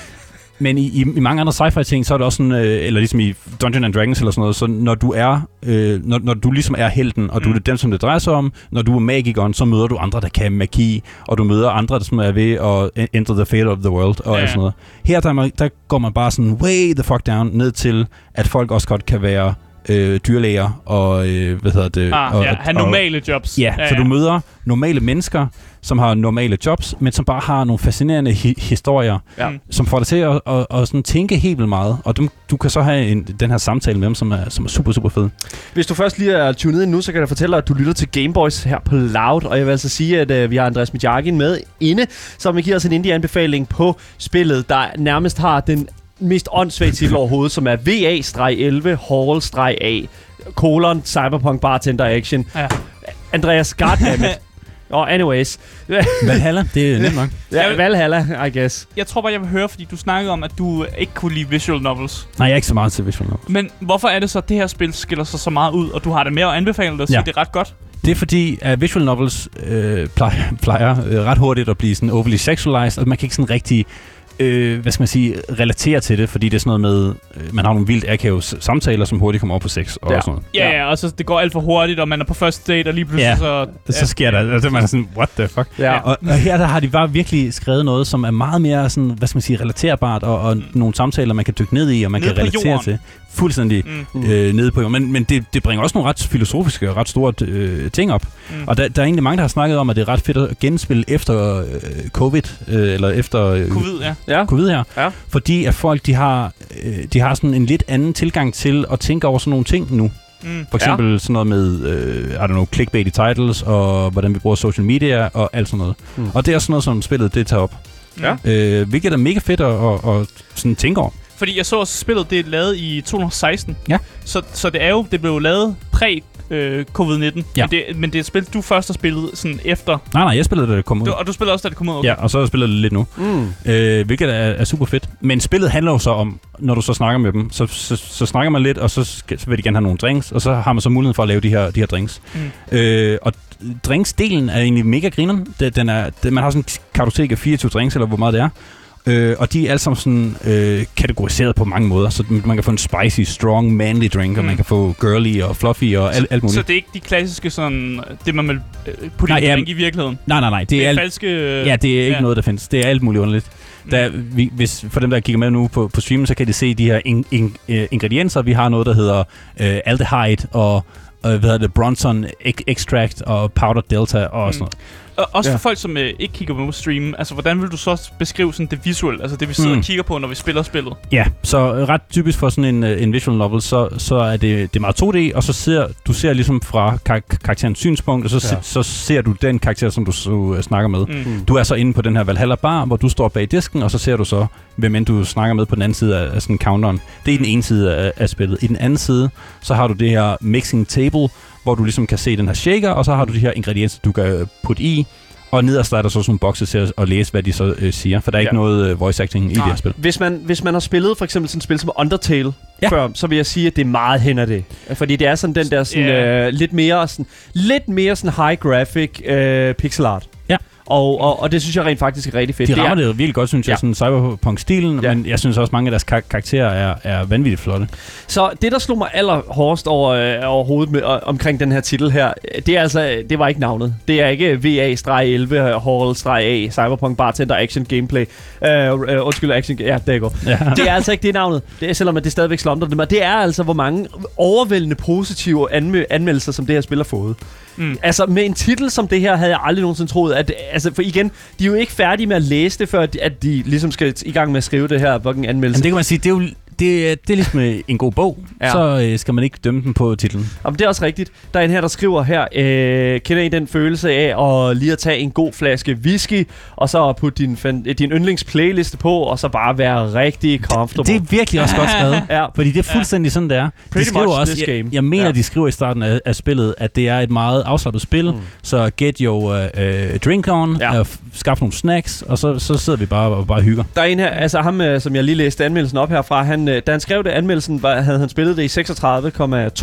Speaker 3: men i, i, i mange andre sci-fi ting, så er det også sådan, øh, eller ligesom i Dungeons and Dragons eller sådan noget, så når du er, øh, når, når du ligesom er helten, og du
Speaker 2: Mm.
Speaker 3: er den, som det drejer sig om, når du er magikeren, så møder du andre, der kan magi, og du møder andre, der som er ved at enter the fate of the world, og
Speaker 2: Ja,
Speaker 3: sådan noget. Her der, er man- der går man bare sådan way the fuck down, ned til, at folk også godt kan være øh, dyrlæger, og øh, hvad hedder det?
Speaker 2: Ah,
Speaker 3: og,
Speaker 2: ja, have
Speaker 3: og-
Speaker 2: normale jobs.
Speaker 3: Ja, ja, så du møder normale mennesker, som har normale jobs, men som bare har nogle fascinerende hi- historier,
Speaker 1: Ja.
Speaker 3: Som får dig til at, at, at sådan tænke helt vildt meget. Og du, du kan så have en, den her samtale med dem, som er, som er super, super fed.
Speaker 1: Hvis du først lige er tunet ind nu, så kan jeg fortælle dig, at du lytter til Gameboys her på Loud. Og jeg vil altså sige, at øh, vi har Andreas Midjarkin med inde, som vil give os en indie-anbefaling på spillet, der nærmest har den mest åndssvage titel overhovedet, som er VA-11 Hall-A kolon Cyberpunk Bartender Action.
Speaker 2: Ja.
Speaker 1: Andreas, goddammit. (laughs) Og anyways.
Speaker 3: Valhalla, det er nemt nok.
Speaker 1: Ja, Valhalla, I guess.
Speaker 2: Jeg tror bare, jeg vil høre, fordi du snakkede om, at du ikke kunne lide visual novels.
Speaker 3: Nej, jeg er ikke så meget til visual novel.
Speaker 2: Men hvorfor er det så, at det her spil skiller sig så meget ud, og du har det mere at anbefale dig at sige,
Speaker 3: Ja.
Speaker 2: det er ret godt?
Speaker 3: Det er fordi, at visual novels øh, plejer, (laughs) plejer øh, ret hurtigt at blive sådan overly sexualized, og man kan ikke sådan rigtig øh, hvad skal man sige, relatere til det, fordi det er sådan noget med, øh, man har nogle vildt akave samtaler, som hurtigt kommer op på sex og
Speaker 1: Ja.
Speaker 3: sådan noget.
Speaker 2: Ja, ja, og så det går alt for hurtigt, og man er på første date, og lige pludselig
Speaker 3: Ja.
Speaker 2: så...
Speaker 3: Så sker der, altså man er sådan, what the fuck?
Speaker 1: Ja.
Speaker 3: Og, og her der har de bare virkelig skrevet noget, som er meget mere sådan, hvad skal man sige, relaterbart, og, og nogle samtaler, man kan dykke ned i, og man
Speaker 2: Nede
Speaker 3: kan relatere
Speaker 2: jorden.
Speaker 3: til. Fuldstændig
Speaker 2: Mm.
Speaker 1: Mm.
Speaker 3: øh, nede på jorden. Men, men det, det bringer også nogle ret filosofiske og ret store øh, ting op.
Speaker 2: Mm.
Speaker 3: Og der, der er egentlig mange, der har snakket om, at det er ret fedt at genspille efter øh, covid, øh, eller efter øh,
Speaker 2: Covid, ja.
Speaker 1: Ja.
Speaker 3: covid her.
Speaker 1: Ja.
Speaker 3: Fordi at folk, de har, øh, de har sådan en lidt anden tilgang til at tænke over sådan nogle ting nu.
Speaker 2: Mm.
Speaker 3: For eksempel ja. sådan noget med, øh, I don't know, clickbait i titles, og hvordan vi bruger social media, og alt sådan noget.
Speaker 1: Mm.
Speaker 3: Og det er sådan noget, som spillet det tager op.
Speaker 1: Ja.
Speaker 3: Øh, hvilket er mega fedt at, at, at sådan tænke over.
Speaker 2: Fordi jeg så også spillet, det er lavet i 2016.
Speaker 3: Ja.
Speaker 2: Så, så det er jo, det blev lavet præ øh, covid-19.
Speaker 3: Ja.
Speaker 2: Men, det, men det er et spil, du først har spillet sådan efter.
Speaker 3: Nej, nej, jeg spillede det, da det kom ud.
Speaker 2: Du, og du spillede også, da det kom ud. Okay.
Speaker 3: Ja, og så spiller jeg det lidt nu.
Speaker 1: Mm.
Speaker 3: Øh, hvilket er, er super fedt. Men spillet handler jo så om, når du så snakker med dem, så, så, så snakker man lidt, og så, skal, så vil de gerne have nogle drinks, og så har man så muligheden for at lave de her, de her drinks.
Speaker 2: Mm.
Speaker 3: Øh, og drinksdelen er egentlig mega grineren. Den, den er, den, man har sådan en kartotek af 24 drinks, eller hvor meget det er. Øh, og de er alle sammen sådan, øh, kategoriseret på mange måder. Så man kan få en spicy, strong, manly drink, og
Speaker 2: Mm.
Speaker 3: man kan få girly og fluffy og alt, alt muligt.
Speaker 2: Så det er ikke de klassiske sådan, det man vil øh, putte
Speaker 3: Nej,
Speaker 2: i en drink i virkeligheden.
Speaker 3: nej, nej, nej. Det,
Speaker 2: Det
Speaker 3: er, alt,
Speaker 2: falske... øh,
Speaker 3: ja, det er ikke
Speaker 2: ja.
Speaker 3: noget, der findes. Det er alt muligt underligt. Der, vi, hvis, for dem, der kigger med nu på, på streamen, så kan de se de her in, in, uh, ingredienser. Vi har noget, der hedder uh, aldehyde og uh, hvad hedder det, Bronson extract og powder delta og
Speaker 2: Mm.
Speaker 3: sådan noget.
Speaker 2: Og også
Speaker 1: Ja.
Speaker 2: for folk, som øh, ikke kigger på stream, altså hvordan vil du så beskrive sådan det visuelle, altså det vi sidder
Speaker 3: Mm.
Speaker 2: og kigger på, når vi spiller spillet?
Speaker 3: Ja, så øh, ret typisk for sådan en, øh, en visual novel, så, så er det, det er meget 2D, og så ser du ser ligesom fra kar- karakterens synspunkt, og så,
Speaker 1: Ja.
Speaker 3: ja. så ser du den karakter, som du så, øh, snakker med.
Speaker 2: Mm.
Speaker 1: Mm.
Speaker 3: Du er så inde på den her Valhalla bar, hvor du står bag disken, og så ser du så, hvem end du snakker med på den anden side af, af sådan counteren. Det er i den ene side af, af spillet. I den anden side, så har du det her mixing table, hvor du ligesom kan se den her shaker, og så har du de her ingredienser, du kan øh, putte i. Og nederst er der så sådan nogle bokse til at, at læse, hvad de så øh, siger, for der er ikke
Speaker 1: Ja.
Speaker 3: noget øh, voice acting i
Speaker 2: Nej.
Speaker 3: det her spil.
Speaker 1: Hvis man, hvis man har spillet for eksempel sådan et spil som Undertale ja. Før, så vil jeg sige, at det er meget hen af det. Fordi det er sådan den der sådan,
Speaker 2: Ja.
Speaker 1: øh, lidt mere sådan, lidt mere sådan high graphic øh, pixel art. Og, og, og det synes jeg rent faktisk er rigtig fedt.
Speaker 3: De
Speaker 1: Det
Speaker 3: rammer
Speaker 1: er,
Speaker 3: det virkelig godt, synes jeg,
Speaker 1: Ja.
Speaker 3: sådan cyberpunk-stilen,
Speaker 1: Ja.
Speaker 3: men jeg synes også, mange af deres kar- karakterer er, er vanvittigt flotte.
Speaker 1: Så det, der slog mig allerhårdest over, øh, over hovedet med, øh, omkring den her titel her, øh, det er altså, det var ikke navnet. Det er ikke VA-11 Hall-A Cyberpunk Bartender Action Gameplay. Øh, øh, undskyld, Action... Ja, det går.
Speaker 3: Ja.
Speaker 1: Det er altså ikke det navnet, det er, selvom det stadigvæk slumter det mig. Det er altså, hvor mange overvældende positive anme- anmeldelser, som det her spil har fået.
Speaker 2: Mm.
Speaker 1: Altså, med en titel som det her, havde jeg aldrig nogensinde troet, at... Altså, for igen, de er jo ikke færdige med at læse det, før de- at de ligesom skal i gang med at skrive det her fucking anmeldelse.
Speaker 3: Men det kan man sige, det er jo det, er- det er ligesom øh, en god bog,
Speaker 1: Ja.
Speaker 3: ja. så øh, skal man ikke dømme den på titlen.
Speaker 1: Jamen, det er også rigtigt. Der er en her, der skriver her, øh, kender I den følelse af at lige at tage en god flaske whisky, og så putte din, øh, din yndlingsplayliste på, og så bare være rigtig comfortable?
Speaker 3: Det er virkelig også godt skrevet. (laughs)
Speaker 1: ja.
Speaker 3: Fordi det er fuldstændig sådan, det er.
Speaker 1: Pretty
Speaker 3: de skriver
Speaker 1: much
Speaker 3: også,
Speaker 1: this
Speaker 3: jeg,
Speaker 1: game.
Speaker 3: jeg mener,
Speaker 1: Ja.
Speaker 3: ja. de skriver i starten af, af spillet, at det er et meget afslappet spil.
Speaker 1: Mm.
Speaker 3: Så get your uh, drink on,
Speaker 1: Ja.
Speaker 3: ja. uh, skaff nogle snacks, og så, så sidder vi bare og bare hygger.
Speaker 1: Der er en her, altså ham, øh, som jeg lige læste anmeldelsen op herfra, han, øh, da han skrev det anmeldelsen, var, havde han spillet det i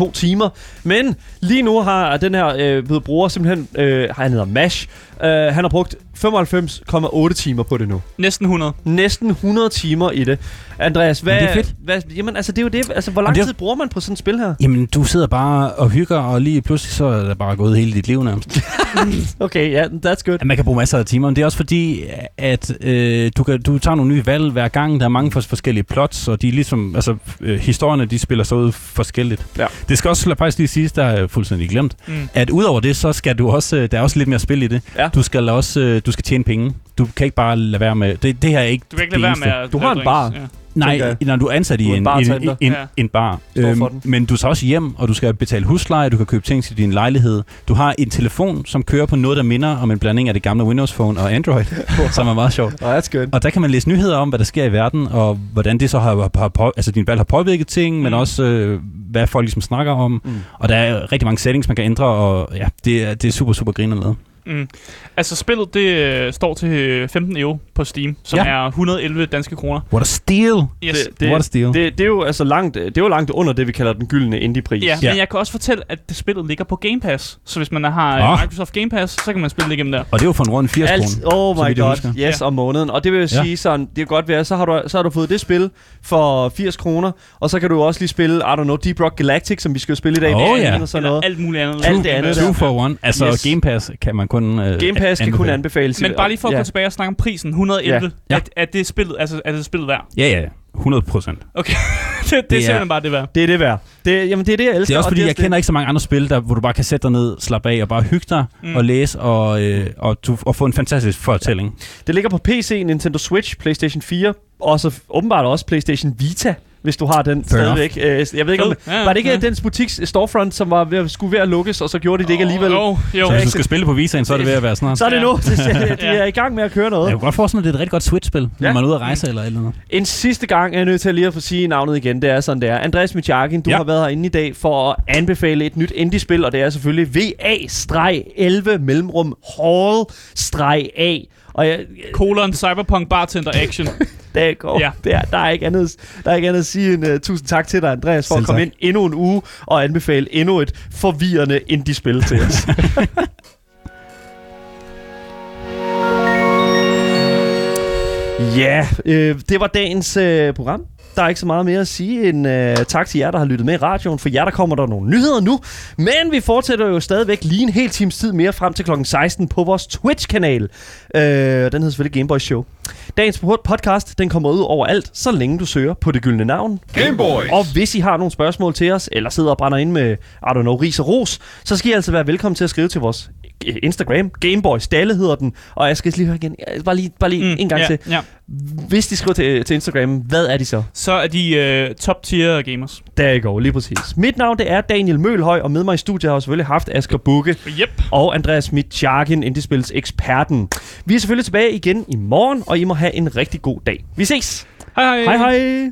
Speaker 1: 36,2 timer. Men lige nu har den her øh, ved bruger simpelthen, øh, han hedder Mash, øh, han har brugt 95,8 timer på det nu.
Speaker 2: Næsten 100.
Speaker 1: Næsten 100 timer i det. Andreas, hvad,
Speaker 3: Men det er fedt.
Speaker 1: Hvad, jamen, altså, det er jo det. Altså, hvor lang
Speaker 3: det
Speaker 1: tid bruger man på sådan et spil her?
Speaker 3: Jamen, du sidder bare og hygger, og lige pludselig så er der bare gået hele dit liv nærmest. (laughs)
Speaker 1: Okay, ja, yeah, that's good.
Speaker 3: Man kan bruge masser af timer, men det er også fordi, at øh, du, kan, du tager nogle nye valg hver gang. Der er mange fors- forskellige plots, og de er ligesom, altså, øh, historierne de spiller så ud forskelligt.
Speaker 1: Ja.
Speaker 3: Det skal også faktisk lige siges, der er fuldstændig glemt,
Speaker 2: Mm.
Speaker 3: at udover det, så skal du også, øh, der er også lidt mere spil i det.
Speaker 1: Ja.
Speaker 3: Du skal også, øh, du skal tjene penge. Du kan ikke bare lade være med, det, det her er ikke
Speaker 2: Du kan ikke
Speaker 3: det
Speaker 2: lade være med at
Speaker 1: Du har en bar.
Speaker 2: drinks,
Speaker 3: Nej, når du er ansat i
Speaker 1: en
Speaker 3: en, en, en,
Speaker 2: Ja.
Speaker 3: en bar.
Speaker 1: Den.
Speaker 3: men du tager også hjem, og du skal betale husleje, du kan købe ting til din lejlighed. Du har en telefon, som kører på noget, der minder om en blanding af det gamle Windows Phone og Android, (laughs) som er meget sjovt.
Speaker 1: Oh, that's good.
Speaker 3: Og der kan man læse nyheder om, hvad der sker i verden, og hvordan det så har, har på, altså din valg har påvirket ting, mm. men også øh, hvad folk ligesom snakker om.
Speaker 1: Mm.
Speaker 3: Og der er rigtig mange settings, man kan ændre, og ja, det er, det er super, super griner lavet.
Speaker 2: Mm. Altså spillet, det øh, står til øh, 15 euro på Steam, som
Speaker 3: Ja.
Speaker 2: er 111 danske kroner.
Speaker 3: What a steal!
Speaker 2: Yes.
Speaker 1: Det- det-
Speaker 3: What a steal!
Speaker 1: Det, det, er jo altså langt, det er jo langt under det, vi kalder den gyldne indie-pris.
Speaker 2: Ja,
Speaker 3: Ja.
Speaker 2: men jeg kan også fortælle, at det spillet ligger på Game Pass. Så hvis man har oh. Microsoft Game Pass, så kan man spille det igennem der.
Speaker 3: og det er jo for en runde 80
Speaker 1: Alt,
Speaker 3: kroner.
Speaker 1: oh my god,
Speaker 3: husker.
Speaker 1: yes,
Speaker 2: Ja.
Speaker 1: om måneden. Og det vil
Speaker 3: Ja.
Speaker 1: sige sådan, det kan godt være, så har, du, så har du fået det spil for 80 kroner, og så kan du også lige spille, I don't know, Deep Rock Galactic, som vi skal jo spille i dag.
Speaker 3: Oh,
Speaker 1: Det er
Speaker 3: ja.
Speaker 1: Og sådan
Speaker 2: Eller
Speaker 1: noget.
Speaker 2: alt muligt andet.
Speaker 1: Alt det andet.
Speaker 3: Two for one. Altså
Speaker 1: yes.
Speaker 3: Game Pass kan man kun øh,
Speaker 1: Game Pass kan kun
Speaker 3: anbefale.
Speaker 1: anbefales.
Speaker 2: Men bare lige for at
Speaker 1: ja.
Speaker 2: gå tilbage og snakke om prisen, 111,
Speaker 3: Ja.
Speaker 2: Er, er det spillet, altså, er det spillet værd?
Speaker 3: Ja, ja. 100 procent.
Speaker 2: Okay, (laughs) det, det,
Speaker 3: Det
Speaker 2: er simpelthen bare det værd.
Speaker 1: Det er det værd. Det, jamen, det er det, jeg elsker.
Speaker 3: Det er også
Speaker 1: og
Speaker 3: fordi, jeg
Speaker 1: det,
Speaker 3: kender ikke så mange andre spil, der, hvor du bare kan sætte dig ned, slappe af og bare hygge dig
Speaker 2: Mm.
Speaker 3: og læse og, øh, og, du, og få en fantastisk fortælling.
Speaker 1: Det ligger på PC, Nintendo Switch, PlayStation 4, og så åbenbart også PlayStation Vita, hvis du har den
Speaker 3: Fair
Speaker 1: stadigvæk. Øh, Jeg ved ikke, om,
Speaker 2: Ja,
Speaker 1: var det ikke
Speaker 2: ja.
Speaker 1: dens butiks storefront, som var ved, skulle ved at lukkes, og så gjorde de det ikke alligevel?
Speaker 2: Jo, jo.
Speaker 3: Så hvis du skal spille på Visaen, så er det ved at være snart.
Speaker 1: Så er det nu. De er i gang med at køre noget.
Speaker 3: Jeg kunne godt forestille mig, at det er et rigtig godt Switch-spil, når
Speaker 1: Ja.
Speaker 3: man er ude at rejse eller eller andet.
Speaker 1: En sidste gang er jeg nødt til at lige at få sige navnet igen. Det er sådan, det er. Andreas Michakin, du har været herinde i dag for at anbefale et nyt indie-spil, og det er selvfølgelig VA-11 mellemrum Hall-A. Og jeg,
Speaker 2: Colon Cyberpunk Bartender Action. (laughs)
Speaker 1: der, går, ja.
Speaker 2: Ja.
Speaker 1: der, der, er ikke andet, der er ikke andet at sige end uh, tusind tak til dig, Andreas, for
Speaker 3: Selv
Speaker 1: at komme
Speaker 3: tak.
Speaker 1: ind endnu en uge og anbefale endnu et forvirrende indie-spil til os. (laughs) (laughs) Ja, øh, det var dagens øh, program. Der er ikke så meget mere at sige end øh, tak til jer, der har lyttet med i radioen. For jer, der kommer der nogle nyheder nu. Men vi fortsætter jo stadigvæk lige en hel times tid mere frem til kl. 16 på vores Twitch-kanal. Øh, den hedder selvfølgelig Gameboy Show. Dagens podcast, den kommer ud overalt, så længe du søger på det gyldne navn.
Speaker 4: Gameboys!
Speaker 1: Og hvis I har nogle spørgsmål til os, eller sidder og brænder ind med, I don't know, ris og ros, så skal I altså være velkommen til at skrive til vores Instagram. Gameboy Stalle hedder den. Og jeg skal lige høre igen. Bare lige, bare lige mm, en gang
Speaker 2: ja,
Speaker 1: til.
Speaker 2: Ja.
Speaker 1: Hvis de skriver til, til Instagram, hvad er de så?
Speaker 2: Så er de øh, top tier gamers.
Speaker 1: Der I go, lige præcis. Mit navn det er Daniel Mølhøj, og med mig i studiet har jeg selvfølgelig haft Asger Bukke
Speaker 2: Yep.
Speaker 1: og Andreas Schmidt Jarkin, Indiespils eksperten. Vi er selvfølgelig tilbage igen i morgen, og I må have en rigtig god dag. Vi ses!
Speaker 2: Hej hej.
Speaker 1: Hej hej!